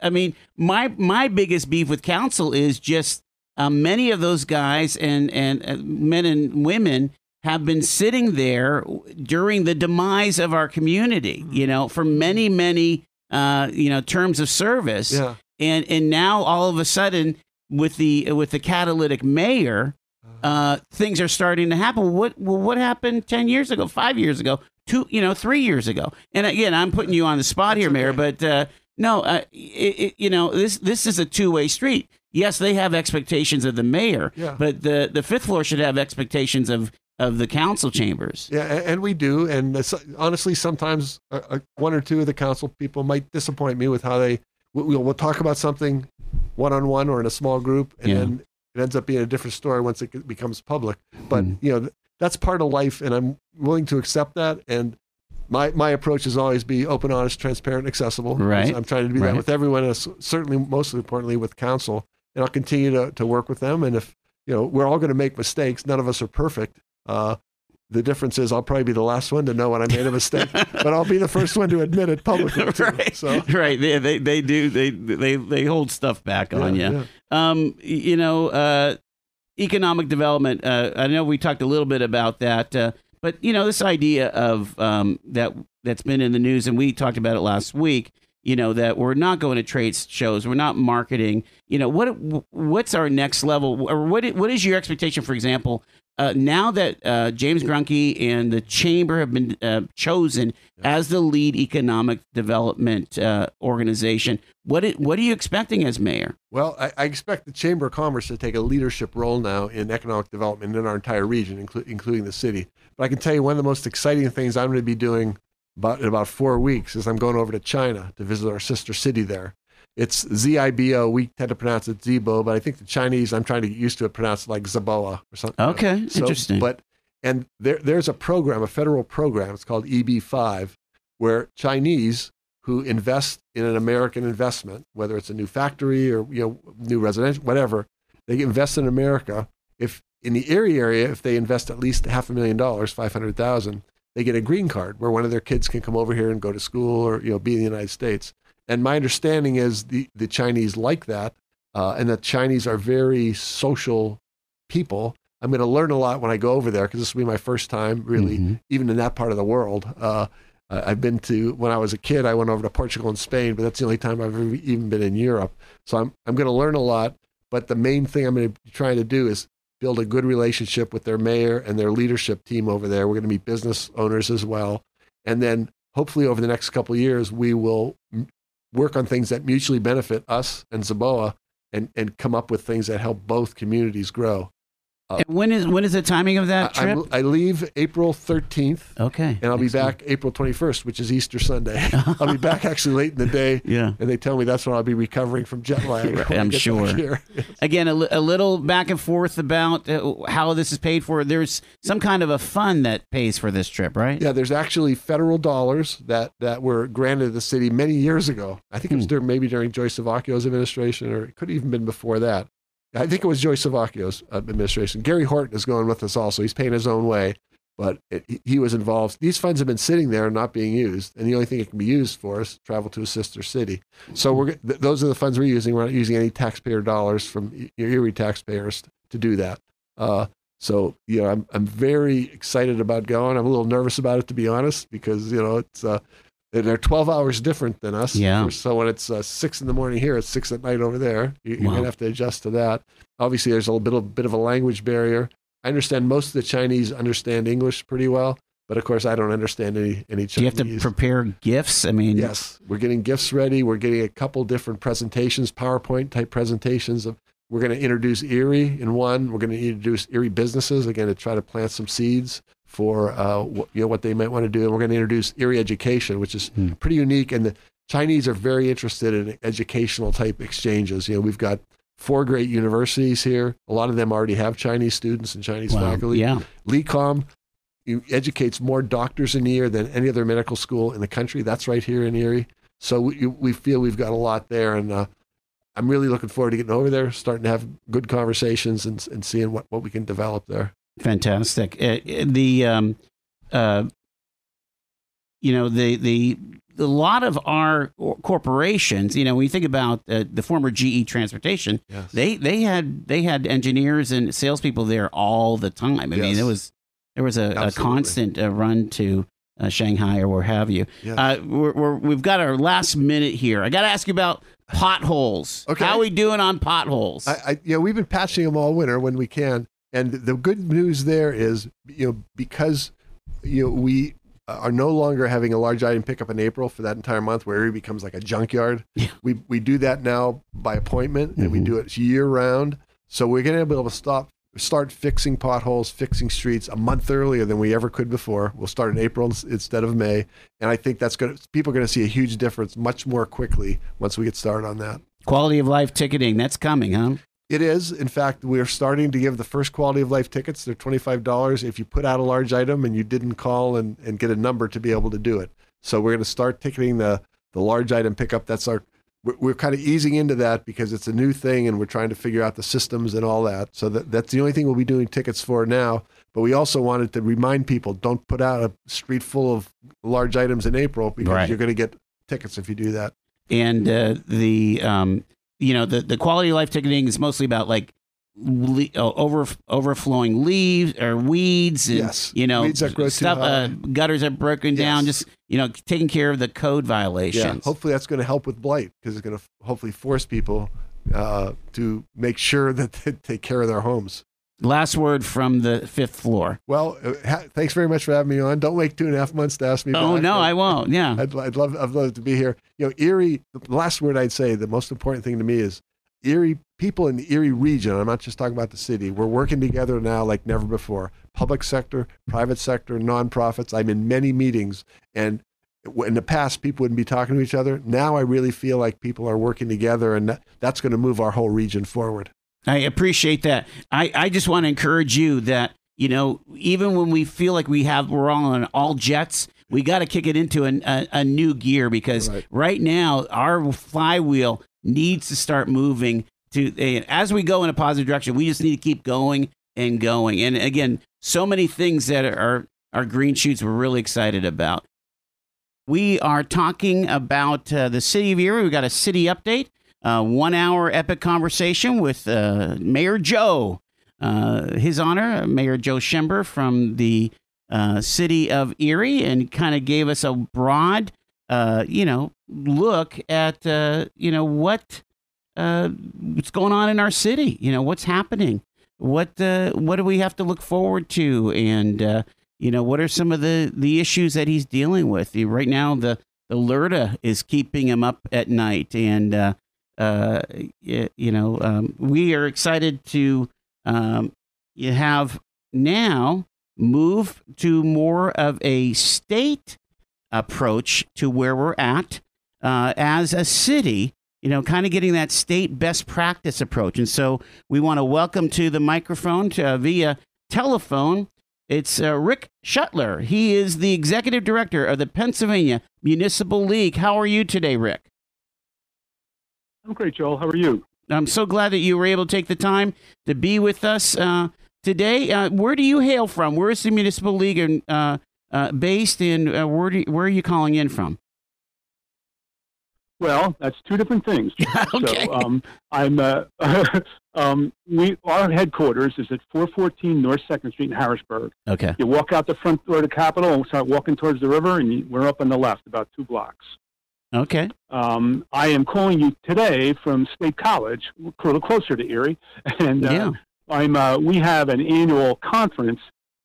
I mean, my my biggest beef with council is just uh, many of those guys and and uh, men and women have been sitting there during the demise of our community, you know, for many many uh, you know terms of service. Yeah. and and now all of a sudden with the with the catalytic mayor uh, things are starting to happen. What well, what happened 10 years ago 5 years ago two you know 3 years ago? And again I'm putting you on the spot here mayor but uh, no uh, it, it, you know this this is a two-way street yes they have expectations of the mayor Yeah. but the the fifth floor should have expectations of of the council chambers Yeah, and we do. And honestly, sometimes uh, uh, one or two of the council people might disappoint me with how they. we- We'll, we'll talk about something one on one or in a small group, and Yeah. then it ends up being a different story once it becomes public. But Hmm. you know, th- that's part of life, and I'm willing to accept that. And my my approach is always be open, honest, transparent, accessible. Right. I'm trying to do Right. that with everyone, and certainly, most importantly, with council. And I'll continue to to work with them. And if you know, we're all going to make mistakes. None of us are perfect. Uh, the difference is I'll probably be the last one to know when I made a mistake, but I'll be the first one to admit it publicly too. right So right they, they they do they they they hold stuff back on you yeah. Um, you know, uh, economic development. Uh, I know we talked a little bit about that, uh, but you know, this idea of um, that that's been in the news, and we talked about it last week. You know that we're not going to trade shows, we're not marketing. You know what? What's our next level, or what? What is your expectation? For example, uh, now that uh, James Grunke and the chamber have been uh, chosen as the lead economic development uh, organization, what it, what are you expecting as mayor? Well, I, I expect the Chamber of Commerce to take a leadership role now in economic development in our entire region, inclu- including the city. But I can tell you one of the most exciting things I'm going to be doing about, in about four weeks is I'm going over to China to visit our sister city there. It's Z-I-B-O. We tend to pronounce it Zibo, but I think the Chinese, I'm trying to get used to it, pronounce it like Zaboa or something. Okay, So, interesting. But and there, there's a program, a federal program. It's called EB5, where Chinese who invest in an American investment, whether it's a new factory or you know new residential, whatever, they invest in America. If in the Erie area, if they invest at least half a million dollars, five hundred thousand, they get a green card where one of their kids can come over here and go to school or you know be in the United States. And my understanding is the the Chinese like that, uh, and that Chinese are very social people. I'm going to learn a lot when I go over there because this will be my first time really Mhm. even in that part of the world. Uh, I've been to when I was a kid. I went over to Portugal and Spain, but that's the only time I've ever even been in Europe. So I'm I'm going to learn a lot. But the main thing I'm going to be trying to do is build a good relationship with their mayor and their leadership team over there. We're going to be business owners as well, and then hopefully over the next couple of years we will work on things that mutually benefit us and Zaboa, and and come up with things that help both communities grow. And when is when is the timing of that I, trip? I'm- I leave April 13th okay, and I'll be back April 21st, which is Easter Sunday. I'll be back actually late in the day, Yeah. and they tell me that's when I'll be recovering from jet lag. Right, I I'm sure. Again, a, a little back and forth about uh, how this is paid for. There's some kind of a fund that pays for this trip, right? Yeah, there's actually federal dollars that that were granted to the city many years ago. I think it was Hmm. during, maybe during Joyce Savocchio's administration, or it could have even been before that. I think it was Joyce Savocchio's uh, administration. Gary Horton is going with us also. He's paying his own way. but it, he was involved. These funds have been sitting there and not being used, and the only thing it can be used for is travel to a sister city. So we're th- those are the funds we're using. We're not using any taxpayer dollars from Erie taxpayers to do that. Uh, so you know, I'm I'm very excited about going. I'm a little nervous about it to be honest, because you know it's uh, they're 12 hours different than us. Yeah. So when it's uh, six in the morning here, it's six at night over there. You, are Wow. gonna have to adjust to that. Obviously, there's a little bit of bit of a language barrier. I understand most of the Chinese understand English pretty well, but of course, I don't understand any any Do you have to prepare gifts? I mean, Yes, we're getting gifts ready. We're getting a couple different presentations, PowerPoint type presentations of. We're going to introduce Erie in one. We're going to introduce Erie businesses again to try to plant some seeds for uh, what, you know what they might want to do. And we're going to introduce Erie education, which is Hmm. pretty unique. And the Chinese are very interested in educational type exchanges. You know, we've got four great universities here. A lot of them already have Chinese students and Chinese wow, faculty. yeah. LECOM educates more doctors in a year than any other medical school in the country. That's right here in Erie. So we, we feel we've got a lot there. And uh, I'm really looking forward to getting over there, starting to have good conversations and, and seeing what, what we can develop there. Fantastic. Uh, the um, uh, you know the the a lot of our corporations, you know, when you think about uh, the former GE Transportation, Yes. they they had they had engineers and salespeople there all the time. I mean, it was there was a, a constant uh, run to uh, Shanghai or where have you. Yes. Uh, we're, we're, we've got our last minute here. I got to ask you about potholes. Okay. How we doing on potholes? I, I, know, we've been patching them all winter when we can, and the good news there is, you know, because you know we are no longer having a large item pickup in April for that entire month, where Erie becomes like a junkyard. Yeah. We we do that now by appointment, and we Mhm. do it year round. So we're going to be able to stop. Start fixing potholes, fixing streets a month earlier than we ever could before. We'll start in April instead of May, and I think that's going to people are going to see a huge difference much more quickly once we get started on that. Quality of life ticketing. That's coming, huh? It is. In fact, we're starting to give the first quality of life tickets. They're $25 if you put out a large item and you didn't call and, and get a number to be able to do it. So we're going to start ticketing the, the large item pickup. That's our, we're, we're kind of easing into that because it's a new thing and we're trying to figure out the systems and all that. So that, that's the only thing we'll be doing tickets for now. But we also wanted to remind people don't put out a street full of large items in April because Right. you're going to get tickets if you do that. and uh, the um, you know the the quality of life ticketing is mostly about like le- uh, over overflowing leaves or weeds and Yes. you know Weeds that grow too stuff uh, gutters are broken down just you know taking care of the code violations Yeah, hopefully that's going to help with blight because it's going to hopefully force people uh, to make sure that they take care of their homes. Last word from the fifth floor Well, uh, ha- thanks very much for having me on. Don't wait two and a half months to ask me. oh back. no i won't yeah I'd, I'd love I'd love to be here. You know, Erie. The last word I'd say, the most important thing to me is Erie people in the Erie region. I'm not just talking about the city. We're working together now like never before. Public sector, private sector, nonprofits. I'm in many meetings, and in the past, people wouldn't be talking to each other. Now, I really feel like people are working together, and that's going to move our whole region forward. I appreciate that. I, I just want to encourage you that, you know, even when we feel like we have, we're all on all jets, we got to kick it into an, a, a new gear because Right. right. now our flywheel needs to start moving to, as we go in a positive direction, we just need to keep going and going. And again, so many things that are, are green shoots we're really excited about. We are talking about uh, the city of Erie. We got a city update, uh, one hour epic conversation with uh, Mayor Joe. Uh, his honor, Mayor Joe Schember from the uh, city of Erie, and kind of gave us a broad, uh, you know, look at uh, you know what what's going on in our city. You know what's happening. What what do we have to look forward to, and you know what are some of the the issues that he's dealing with right now the the LERTA is keeping him up at night and uh, you know um, we are excited to um, you have now move to more of a state approach to where we're at uh, as a city you know kind of getting that state best practice approach and so we want to welcome to the microphone to, uh, via telephone it's uh, Rick Schuettler. He is the executive director of the Pennsylvania Municipal League. How are you today, Rick? I'm great, Joel. How are you? I'm so glad that you were able to take the time to be with us uh, today. Uh, where do you hail from? Where is the Municipal League uh, uh, based in? Uh, where, do where are you calling in from? Well, that's two different things. okay. So um, I'm uh, um, we our headquarters is at 414 North Second Street in Harrisburg. Okay. You walk out the front door of the Capitol and start walking towards the river, and you, we're up on the left, about two blocks. Okay. Um, I am calling you today from State College, a little closer to Erie, and uh, Yeah. I'm. Uh, we have an annual conference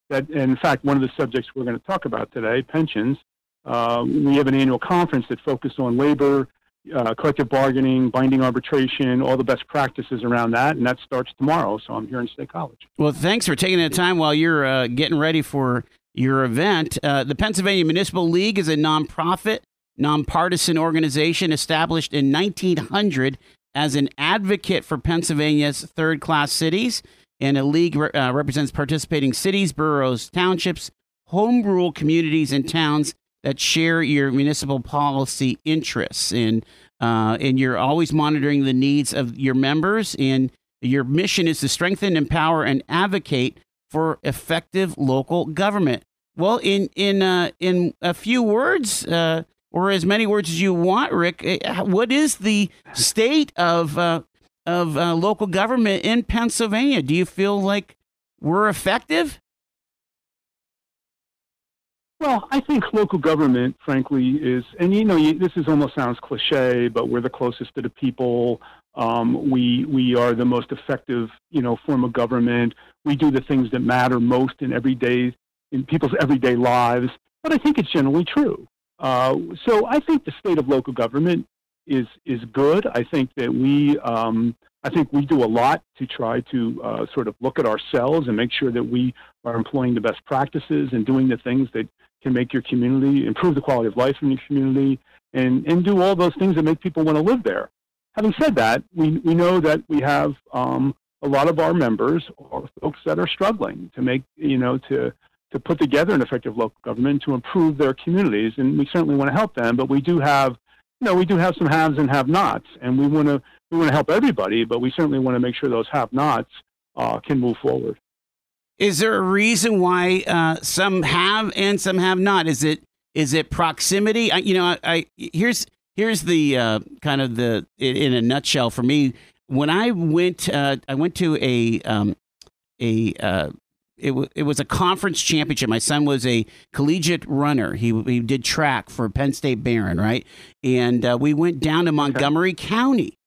that, in fact, one of the subjects we're going to talk about today, pensions. Uh, we have an annual conference that focuses on labor, uh, collective bargaining, binding arbitration, all the best practices around that, and that starts tomorrow. So I'm here in State College. Well, thanks for taking the time while you're uh, getting ready for your event. Uh, the Pennsylvania Municipal League is a nonprofit, nonpartisan organization established in 1900 as an advocate for Pennsylvania's third class cities. And a league uh, represents participating cities, boroughs, townships, home rule communities, and towns that share your municipal policy interests. And, uh, and you're always monitoring the needs of your members. And your mission is to strengthen, empower, and advocate for effective local government. Well, in in uh, in a few words, uh, or as many words as you want, Rick, uh, what is the state of uh, of uh, local government in Pennsylvania? Do you feel like we're effective? Well, I think local government, frankly, is, and you know, you, this is almost sounds cliche, but we're the closest to the people. Um, we we are the most effective, you know, form of government. We do the things that matter most in everyday in people's everyday lives. But I think it's generally true. Uh, so I think the state of local government is is good. I think that we um, I think we do a lot to try to uh, sort of look at ourselves and make sure that we are employing the best practices and doing the things that can make your community improve the quality of life in your community and and do all those things that make people want to live there. Having said that, we we know that we have um, a lot of our members or folks that are struggling to make you know to to put together an effective local government to improve their communities, and we certainly want to help them. But we do have, you know, we do have some haves and have-nots, and we want to we want to help everybody, but we certainly want to make sure those have-nots uh, can move forward. Is there a reason why uh, some have and some have not? Is it is it proximity? I, you know, I, I here's here's the uh, kind of the in, a nutshell for me. When I went, uh, I went to a um, a uh, it, w- it was a conference championship. My son was a collegiate runner. He, he did track for Penn State Behrend, right? And uh, we went down to Montgomery County,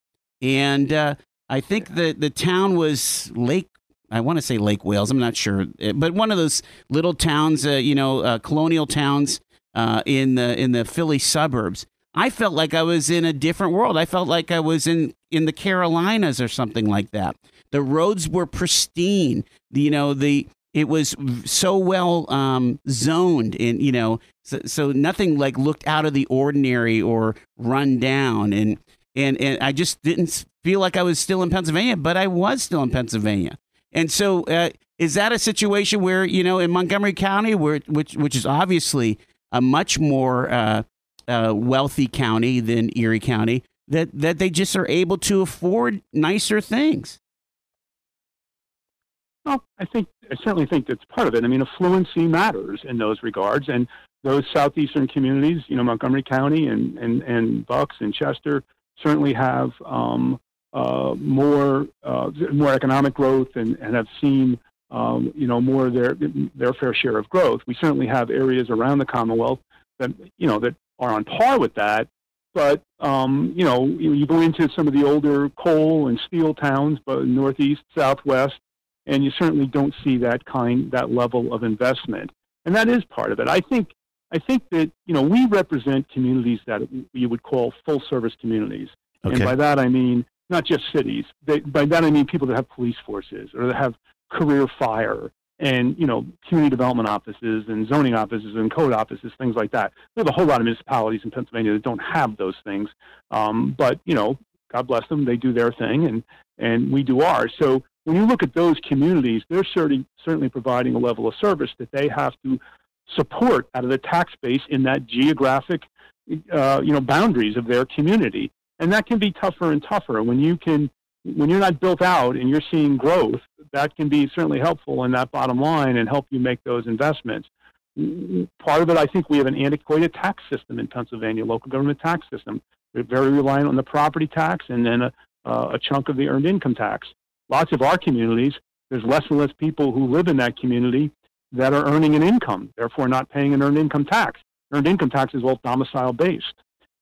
and uh, I think the the town was Lake. I want to say Lake Wales. I'm not sure, Uh, but one of those little towns, uh, you know, uh, colonial towns uh, in the in the Philly suburbs. I felt like I was in a different world. I felt like I was in in the Carolinas or something like that. The roads were pristine. You know, the it was so well um, zoned, and you know, so, so nothing like looked out of the ordinary or run down. And and and I just didn't feel like I was still in Pennsylvania, but I was still in Pennsylvania. And so, uh, is that a situation where you know in Montgomery County, where which which is obviously a much more uh, uh, wealthy county than Erie County, that that they just are able to afford nicer things? Well, I think I certainly think that's part of it. I mean, affluency matters in those regards, and those southeastern communities, you know, Montgomery County and and, and Bucks and Chester, certainly have um, uh, more uh, more economic growth and, and have seen um, you know more their their fair share of growth. We certainly have areas around the Commonwealth that you know that are on par with that. But um, you know, you, you go into some of the older coal and steel towns, but northeast, southwest, and you certainly don't see that kind that level of investment. And that is part of it. I think i think that you know we represent communities that you would call full service communities. Okay. and by that i mean not just cities. They, by that i mean people that have police forces or that have career fire and you know community development offices and zoning offices and code offices things like that. We have a whole lot of municipalities in pennsylvania that don't have those things. Um, but you know god bless them they do their thing and and we do ours. So when you look at those communities, they're certainly, certainly providing a level of service that they have to support out of the tax base in that geographic, uh, you know, boundaries of their community. And that can be tougher and tougher when you can, when you're not built out and you're seeing growth. that can be certainly helpful in that bottom line and help you make those investments. Part of it, I think we have an antiquated tax system in Pennsylvania, local government tax system. We're very reliant on the property tax and then a, uh, a chunk of the earned income tax. Lots of our communities, there's less and less people who live in that community that are earning an income, therefore not paying an earned income tax. Earned income tax is all domicile based.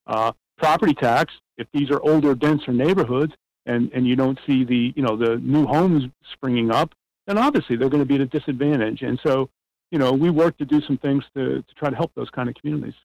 Uh, property tax, if these are older, denser neighborhoods, and, and you don't see the you know the new homes springing up, then obviously they're going to be at a disadvantage. And so, you know, we work to do some things to, to try to help those kind of communities.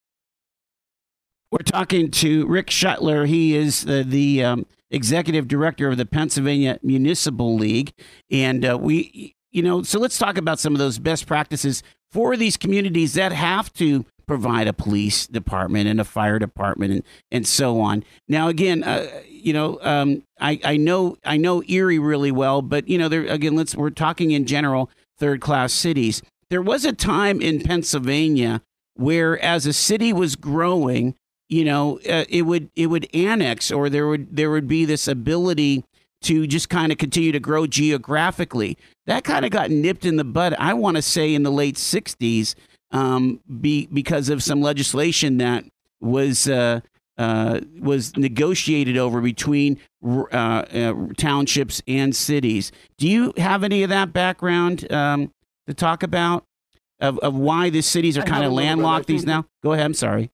We're talking to Rick Schuettler. He is uh, the um, executive director of the Pennsylvania Municipal League, and uh, we, you know, so let's talk about some of those best practices for these communities that have to provide a police department and a fire department and, and so on. Now, again, uh, you know, um, I, I know I know Erie really well, but you know, there again, let's we're talking in general third class cities. There was a time in Pennsylvania where, as a city was growing, you know, uh, it would it would annex, or there would there would be this ability to just kind of continue to grow geographically. That kind of got nipped in the bud. I want to say in the late '60s um, be, because of some legislation that was uh, uh, was negotiated over between uh, uh, townships and cities. Do you have any of that background um, to talk about of, of why the cities are kind of landlocked these now? Go ahead. I'm sorry.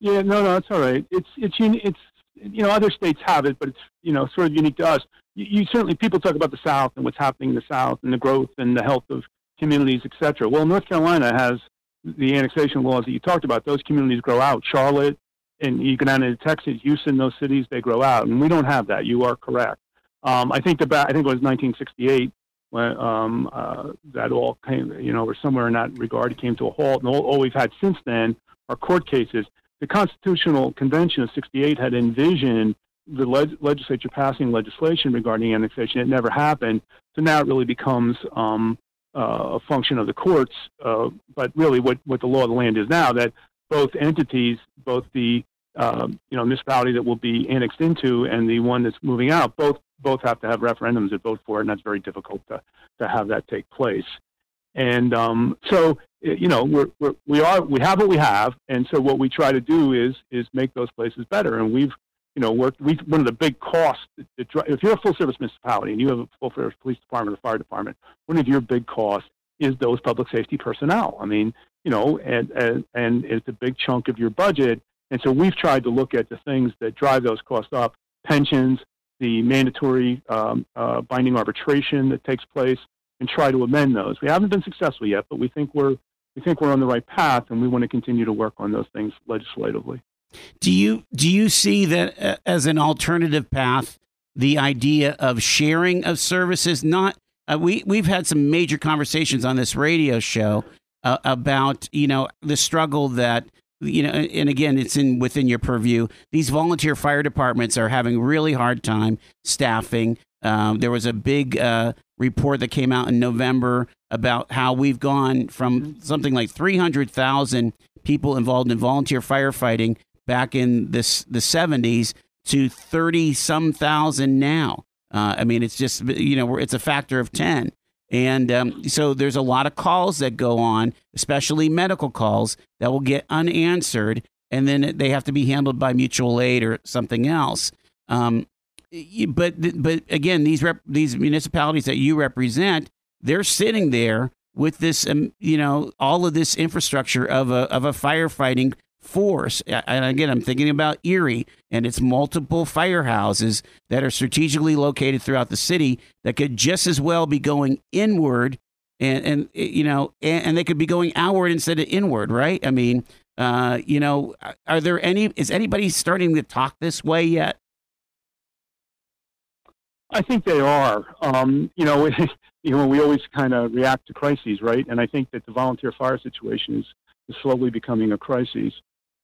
Yeah, no, no, it's all right. It's it's it's you know other states have it, but it's you know sort of unique to us. You, you certainly people talk about the South and what's happening in the South and the growth and the health of communities, etc. Well, North Carolina has the annexation laws that you talked about. Those communities grow out. Charlotte and you go down into Texas, Houston, those cities they grow out, and we don't have that. You are correct. Um, I think the I think it was 1968 when um, uh, that all came, you know, or somewhere in that regard, came to a halt. And all, all we've had since then are court cases. The Constitutional Convention of '68 had envisioned the leg- legislature passing legislation regarding annexation. It never happened. So now it really becomes um, uh, a function of the courts, uh, but really what, what the law of the land is now that both entities, both the um, you know municipality that will be annexed into and the one that's moving out, both both have to have referendums that vote for it, and that's very difficult to, to have that take place. And um, so you know we're, we're we are we have what we have, and so what we try to do is is make those places better, and we've you know, work, we, one of the big costs, if you're a full service municipality and you have a full service police department or fire department, one of your big costs is those public safety personnel. I mean, you know, and, and, and it's a big chunk of your budget. And so we've tried to look at the things that drive those costs up pensions, the mandatory um, uh, binding arbitration that takes place, and try to amend those. We haven't been successful yet, but we think we're, we think we're on the right path, and we want to continue to work on those things legislatively. Do you do you see that uh, as an alternative path? The idea of sharing of services, not uh, we we've had some major conversations on this radio show uh, about you know the struggle that you know and again it's in within your purview these volunteer fire departments are having really hard time staffing um, there was a big uh, report that came out in november about how we've gone from something like 300000 people involved in volunteer firefighting back in this the 70s to 30 some thousand now. Uh, I mean, it's just, you know, it's a factor of 10. And um, so there's a lot of calls that go on, especially medical calls, that will get unanswered. And then they have to be handled by mutual aid or something else. Um, but but again, these rep, these municipalities that you represent, they're sitting there with this, um, you know, all of this infrastructure of a of a firefighting force. And again, I'm thinking about Erie and its multiple firehouses that are strategically located throughout the city that could just as well be going inward and, and you know, and, and they could be going outward instead of inward, right? I mean, uh, you know, are there any, is anybody starting to talk this way yet? I think they are. Um, you know, you know, we always kind of react to crises, right? And I think that the volunteer fire situation is, is slowly becoming a crisis.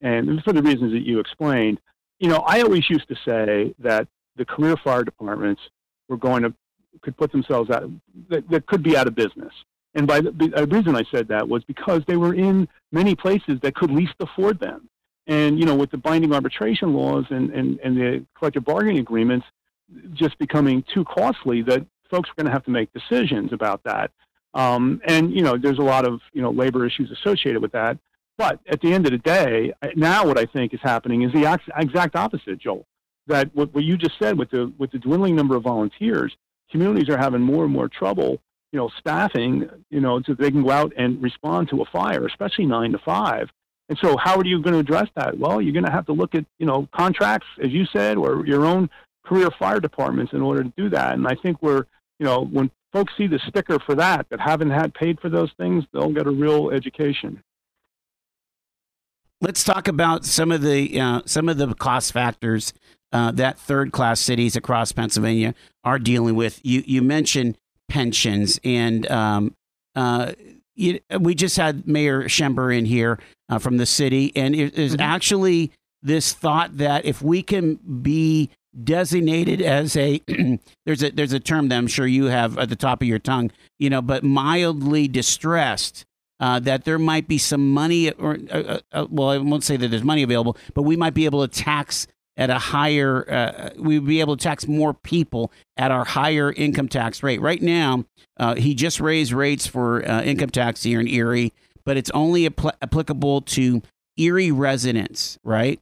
And for the reasons that you explained, you know, I always used to say that the career fire departments were going to could put themselves out that, that could be out of business. And by the, the reason I said that was because they were in many places that could least afford them. And you know, with the binding arbitration laws and, and, and the collective bargaining agreements just becoming too costly, that folks are going to have to make decisions about that. Um, and you know, there's a lot of you know labor issues associated with that. But at the end of the day, now what I think is happening is the exact opposite, Joel. That what, what you just said with the with the dwindling number of volunteers, communities are having more and more trouble, you know, staffing, you know, so they can go out and respond to a fire, especially nine to five. And so, how are you going to address that? Well, you're going to have to look at, you know, contracts, as you said, or your own career fire departments in order to do that. And I think we're, you know, when folks see the sticker for that, that haven't had paid for those things, they'll get a real education. Let's talk about some of the uh, some of the cost factors uh, that third class cities across Pennsylvania are dealing with. You you mentioned pensions, and um, uh, you, we just had Mayor Schember in here uh, from the city, and it is mm-hmm. actually this thought that if we can be designated as a there's a there's a term that I'm sure you have at the top of your tongue, you know, but mildly distressed. Uh, that there might be some money, or uh, uh, uh well, I won't say that there's money available, but we might be able to tax at a higher, uh, we'd be able to tax more people at our higher income tax rate. Right now, uh, he just raised rates for income tax here in Erie, but it's only apl- applicable to Erie residents, right?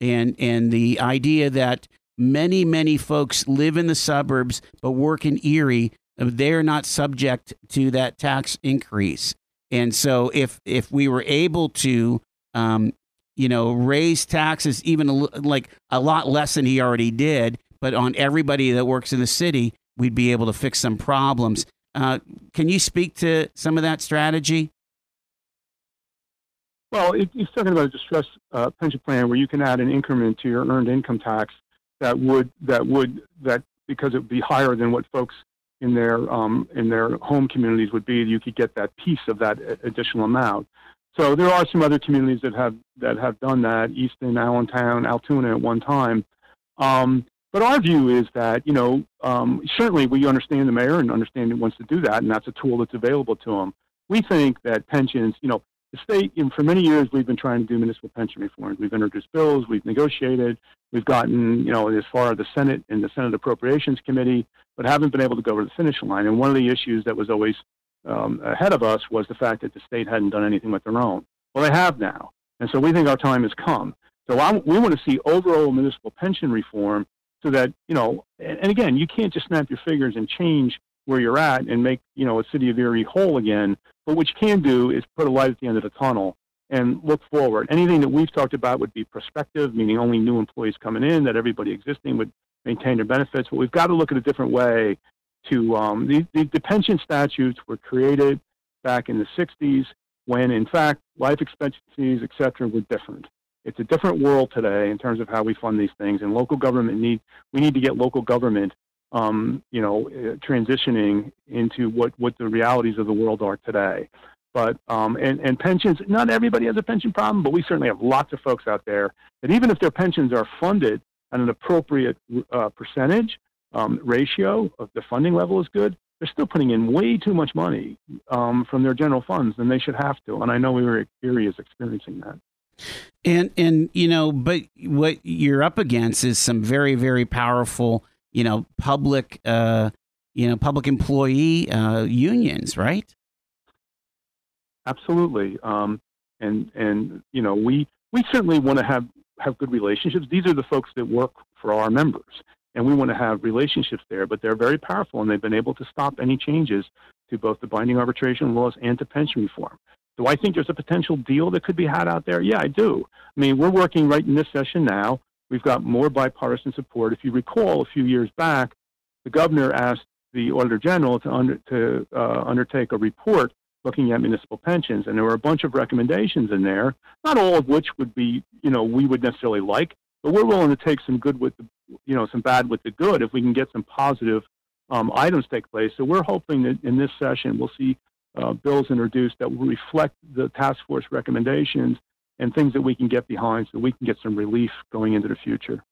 And and the idea that many, many folks live in the suburbs but work in Erie. They're not subject to that tax increase. And so if if we were able to um, you know, raise taxes even a, like a lot less than he already did, but on everybody that works in the city, we'd be able to fix some problems. Uh, can you speak to some of that strategy? Well, he's talking about a distress uh, pension plan where you can add an increment to your earned income tax that would that would that because it would be higher than what folks in their um, in their home communities would be, you could get that piece of that additional amount. So there are some other communities that have that have done that, Easton, Allentown, Altoona at one time. Um, but our view is that you know um, certainly we understand the mayor and understand he wants to do that, and that's a tool that's available to him. We think that pensions, you know, the state, for many years, we've been trying to do municipal pension reforms. We've introduced bills, we've negotiated, we've gotten, you know, as far as the Senate and the Senate Appropriations Committee, but haven't been able to go over the finish line. And one of the issues that was always um, ahead of us was the fact that the state hadn't done anything with their own. Well, they have now. And so we think our time has come. So I'm, we want to see overall municipal pension reform so that, you know, and, and again, you can't just snap your fingers and change where you're at and make, you know, a city of Erie whole again but what you can do is put a light at the end of the tunnel and look forward. Anything that we've talked about would be prospective, meaning only new employees coming in, that everybody existing would maintain their benefits. But we've got to look at a different way to um, the, the, the pension statutes were created back in the 60s when, in fact, life expectancies, et cetera, were different. It's a different world today in terms of how we fund these things, and local government need we need to get local government um, you know, uh, transitioning into what, what the realities of the world are today. But um, and, and pensions, not everybody has a pension problem, but we certainly have lots of folks out there that even if their pensions are funded at an appropriate uh, percentage um, ratio of the funding level is good, they're still putting in way too much money um, from their general funds than they should have to. And I know we were areas experiencing that. And and you know, but what you're up against is some very very powerful you know, public, uh, you know, public employee uh, unions, right? Absolutely. Um, and and you know, we we certainly want to have have good relationships. These are the folks that work for our members, and we want to have relationships there. But they're very powerful, and they've been able to stop any changes to both the binding arbitration laws and to pension reform. Do I think there's a potential deal that could be had out there? Yeah, I do. I mean, we're working right in this session now We've got more bipartisan support. If you recall, a few years back, the governor asked the Auditor General to, under, to uh, undertake a report looking at municipal pensions, and there were a bunch of recommendations in there. Not all of which would be, you know, we would necessarily like, but we're willing to take some good with the, you know, some bad with the good if we can get some positive um, items take place. So we're hoping that in this session we'll see uh, bills introduced that will reflect the task force recommendations and things that we can get behind so we can get some relief going into the future.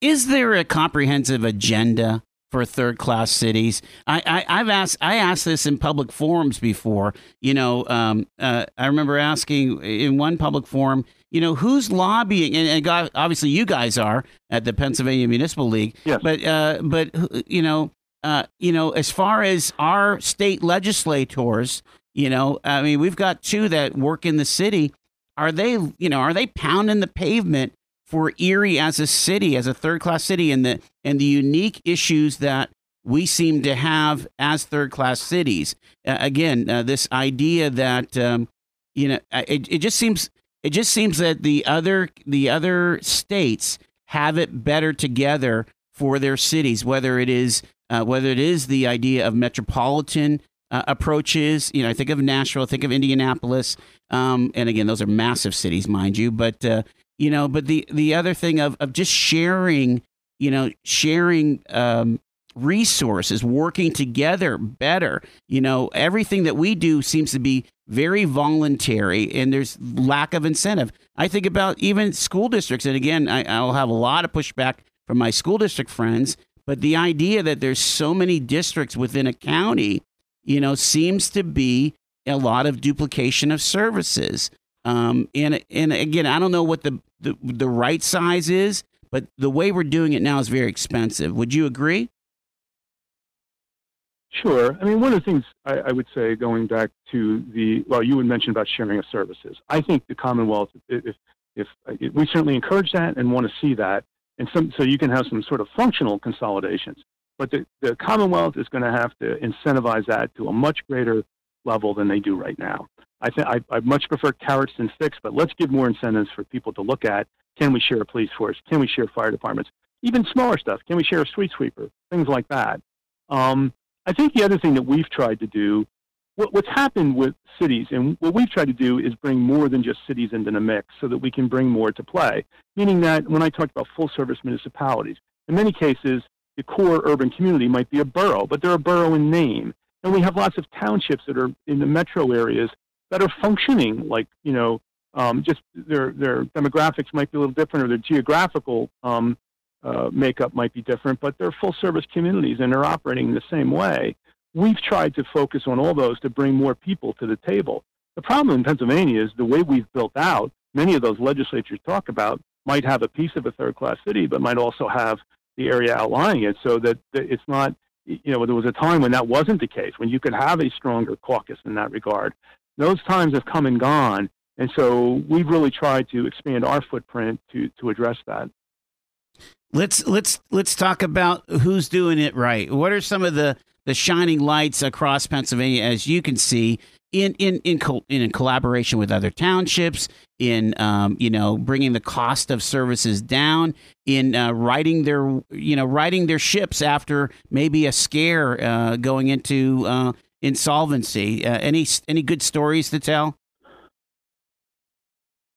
Is there a comprehensive agenda for third class cities? I, I, have asked I asked this in public forums before. You know, um, uh, I remember asking in one public forum, you know, who's lobbying? And, and obviously, you guys are at the Pennsylvania Municipal League. Yes. But uh, but you know, uh, you know, as far as our state legislators, you know, I mean, we've got two that work in the city. Are they, you know, are they pounding the pavement for Erie as a city, as a third class city, and the and the unique issues that we seem to have as third class cities? Uh, again, uh, this idea that um, you know, it, it just seems it just seems that the other the other states have it better together for their cities, whether it is uh, whether it is the idea of metropolitan uh, approaches. You know, I think of Nashville, think of Indianapolis, um, and again, those are massive cities, mind you. But uh, you know, but the the other thing of of just sharing, you know, sharing um, resources, working together better. You know, everything that we do seems to be very voluntary, and there's lack of incentive. I think about even school districts, and again, I, I'll have a lot of pushback from my school district friends. But the idea that there's so many districts within a county, you know, seems to be a lot of duplication of services. Um, and and again, I don't know what the, the the right size is, but the way we're doing it now is very expensive. Would you agree? Sure. I mean, one of the things I, I, would say, going back to the well, you would mention about sharing of services. I think the Commonwealth, if if, if we certainly encourage that and want to see that, and some, so you can have some sort of functional consolidations. But the, the Commonwealth is going to have to incentivize that to a much greater level than they do right now. I think I, much prefer carrots than sticks, but let's give more incentives for people to look at. Can we share a police force? Can we share fire departments? Even smaller stuff. Can we share a street sweeper? Things like that. Um, I think the other thing that we've tried to do what, what's happened with cities, and what we've tried to do is bring more than just cities into the mix so that we can bring more to play. Meaning that when I talked about full service municipalities, in many cases, the core urban community might be a borough, but they're a borough in name. And we have lots of townships that are in the metro areas that are functioning like, you know, um, just their, their demographics might be a little different or their geographical um, uh, makeup might be different, but they're full service communities and they're operating the same way. We've tried to focus on all those to bring more people to the table. The problem in Pennsylvania is the way we've built out, many of those legislatures talk about might have a piece of a third class city, but might also have the area outlying it so that it's not, you know, there was a time when that wasn't the case, when you could have a stronger caucus in that regard. Those times have come and gone. And so we've really tried to expand our footprint to, to address that. Let's let's let's talk about who's doing it right. What are some of the the shining lights across Pennsylvania, as you can see, in in in, in collaboration with other townships, in um, you know bringing the cost of services down, in uh, righting their you know righting their ships after maybe a scare uh, going into uh, insolvency. Uh, any any good stories to tell?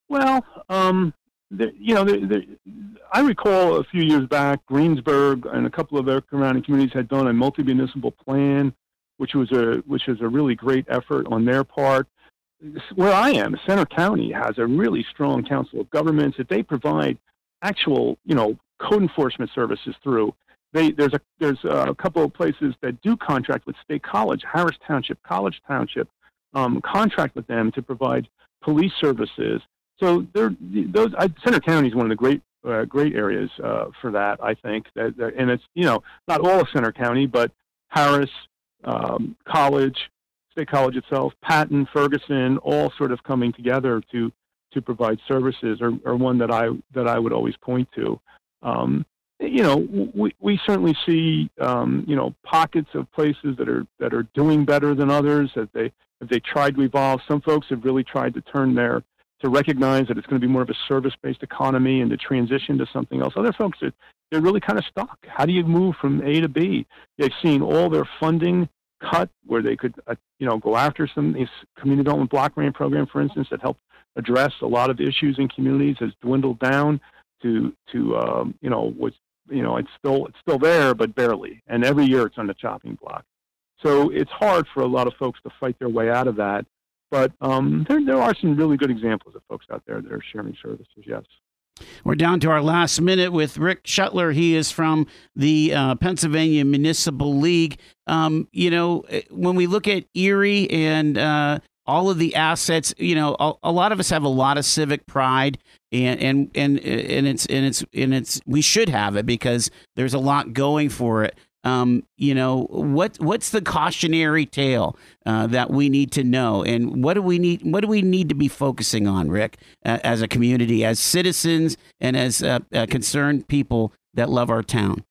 Well, um, the, you know, the, the, I recall a few years back, Greensburg and a couple of their surrounding communities had done a multi-municipal plan, which was a which was a really great effort on their part. Where I am, Centre County has a really strong council of governments that they provide actual, you know, code enforcement services through. They, there's a there's a couple of places that do contract with State College, Harris Township, College Township, um, contract with them to provide police services so there, those I, Centre County is one of the great uh, great areas uh, for that. I think that, that, and it's you know not all of Centre County, but Harris um, College, State College itself, Patton, Ferguson, all sort of coming together to to provide services, or, one that I that I would always point to. Um, you know, we, we certainly see um, you know pockets of places that are that are doing better than others. That they if they tried to evolve, some folks have really tried to turn their to recognize that it's going to be more of a service-based economy and to transition to something else. Other folks, are, they're really kind of stuck. How do you move from A to B? They've seen all their funding cut where they could, uh, you know, go after some these community development block grant program, for instance, that helped address a lot of issues in communities has dwindled down to to um, you know what's you know it's still it's still there but barely, and every year it's on the chopping block. So it's hard for a lot of folks to fight their way out of that. But um, there, there are some really good examples of folks out there that are sharing services, yes. We're down to our last minute with Rick Schuettler. He is from the uh, Pennsylvania Municipal League. Um, you know, eh, when we look at Erie and uh, all of the assets, you know, a, a, lot of us have a lot of civic pride, and and and and it's and it's and it's we should have it because there's a lot going for it. Um, you know, what what's the cautionary tale uh, that we need to know, and what do we need? What do we need to be focusing on, Rick, uh, as a community, as citizens, and as uh, uh concerned people that love our town?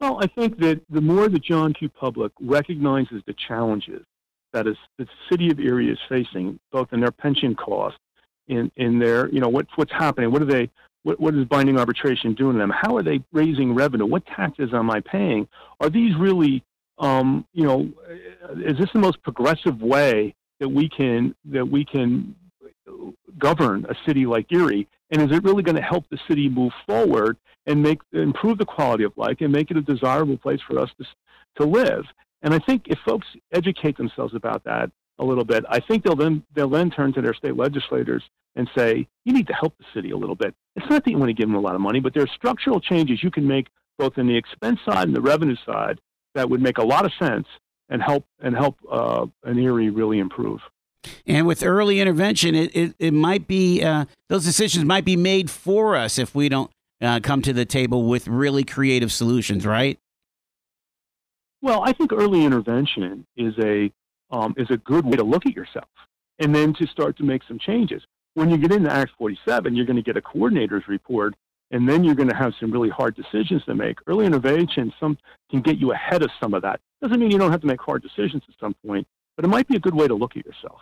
Well, I think that the more the John Q. Public recognizes the challenges that is the city of Erie is facing, both in their pension costs, in in their you know what what's happening, what are they what, what is binding arbitration doing to them? How are they raising revenue? What taxes am I paying? Are these really um, you know is this the most progressive way that we can that we can govern a city like Erie? And is it really going to help the city move forward and make improve the quality of life and make it a desirable place for us to to live? And I think if folks educate themselves about that a little bit, I think they'll then they'll then turn to their state legislators and say, you need to help the city a little bit. It's not that you want to give them a lot of money, but there are structural changes you can make both in the expense side and the revenue side that would make a lot of sense and help and help uh, an Erie really improve. And with early intervention, it, it, it might be uh, those decisions might be made for us if we don't uh, come to the table with really creative solutions, right? Well, I think early intervention is a um, is a good way to look at yourself and then to start to make some changes. When you get into Act 47, you're going to get a coordinator's report, and then you're going to have some really hard decisions to make. Early intervention some can get you ahead of some of that. Doesn't mean you don't have to make hard decisions at some point, but it might be a good way to look at yourself.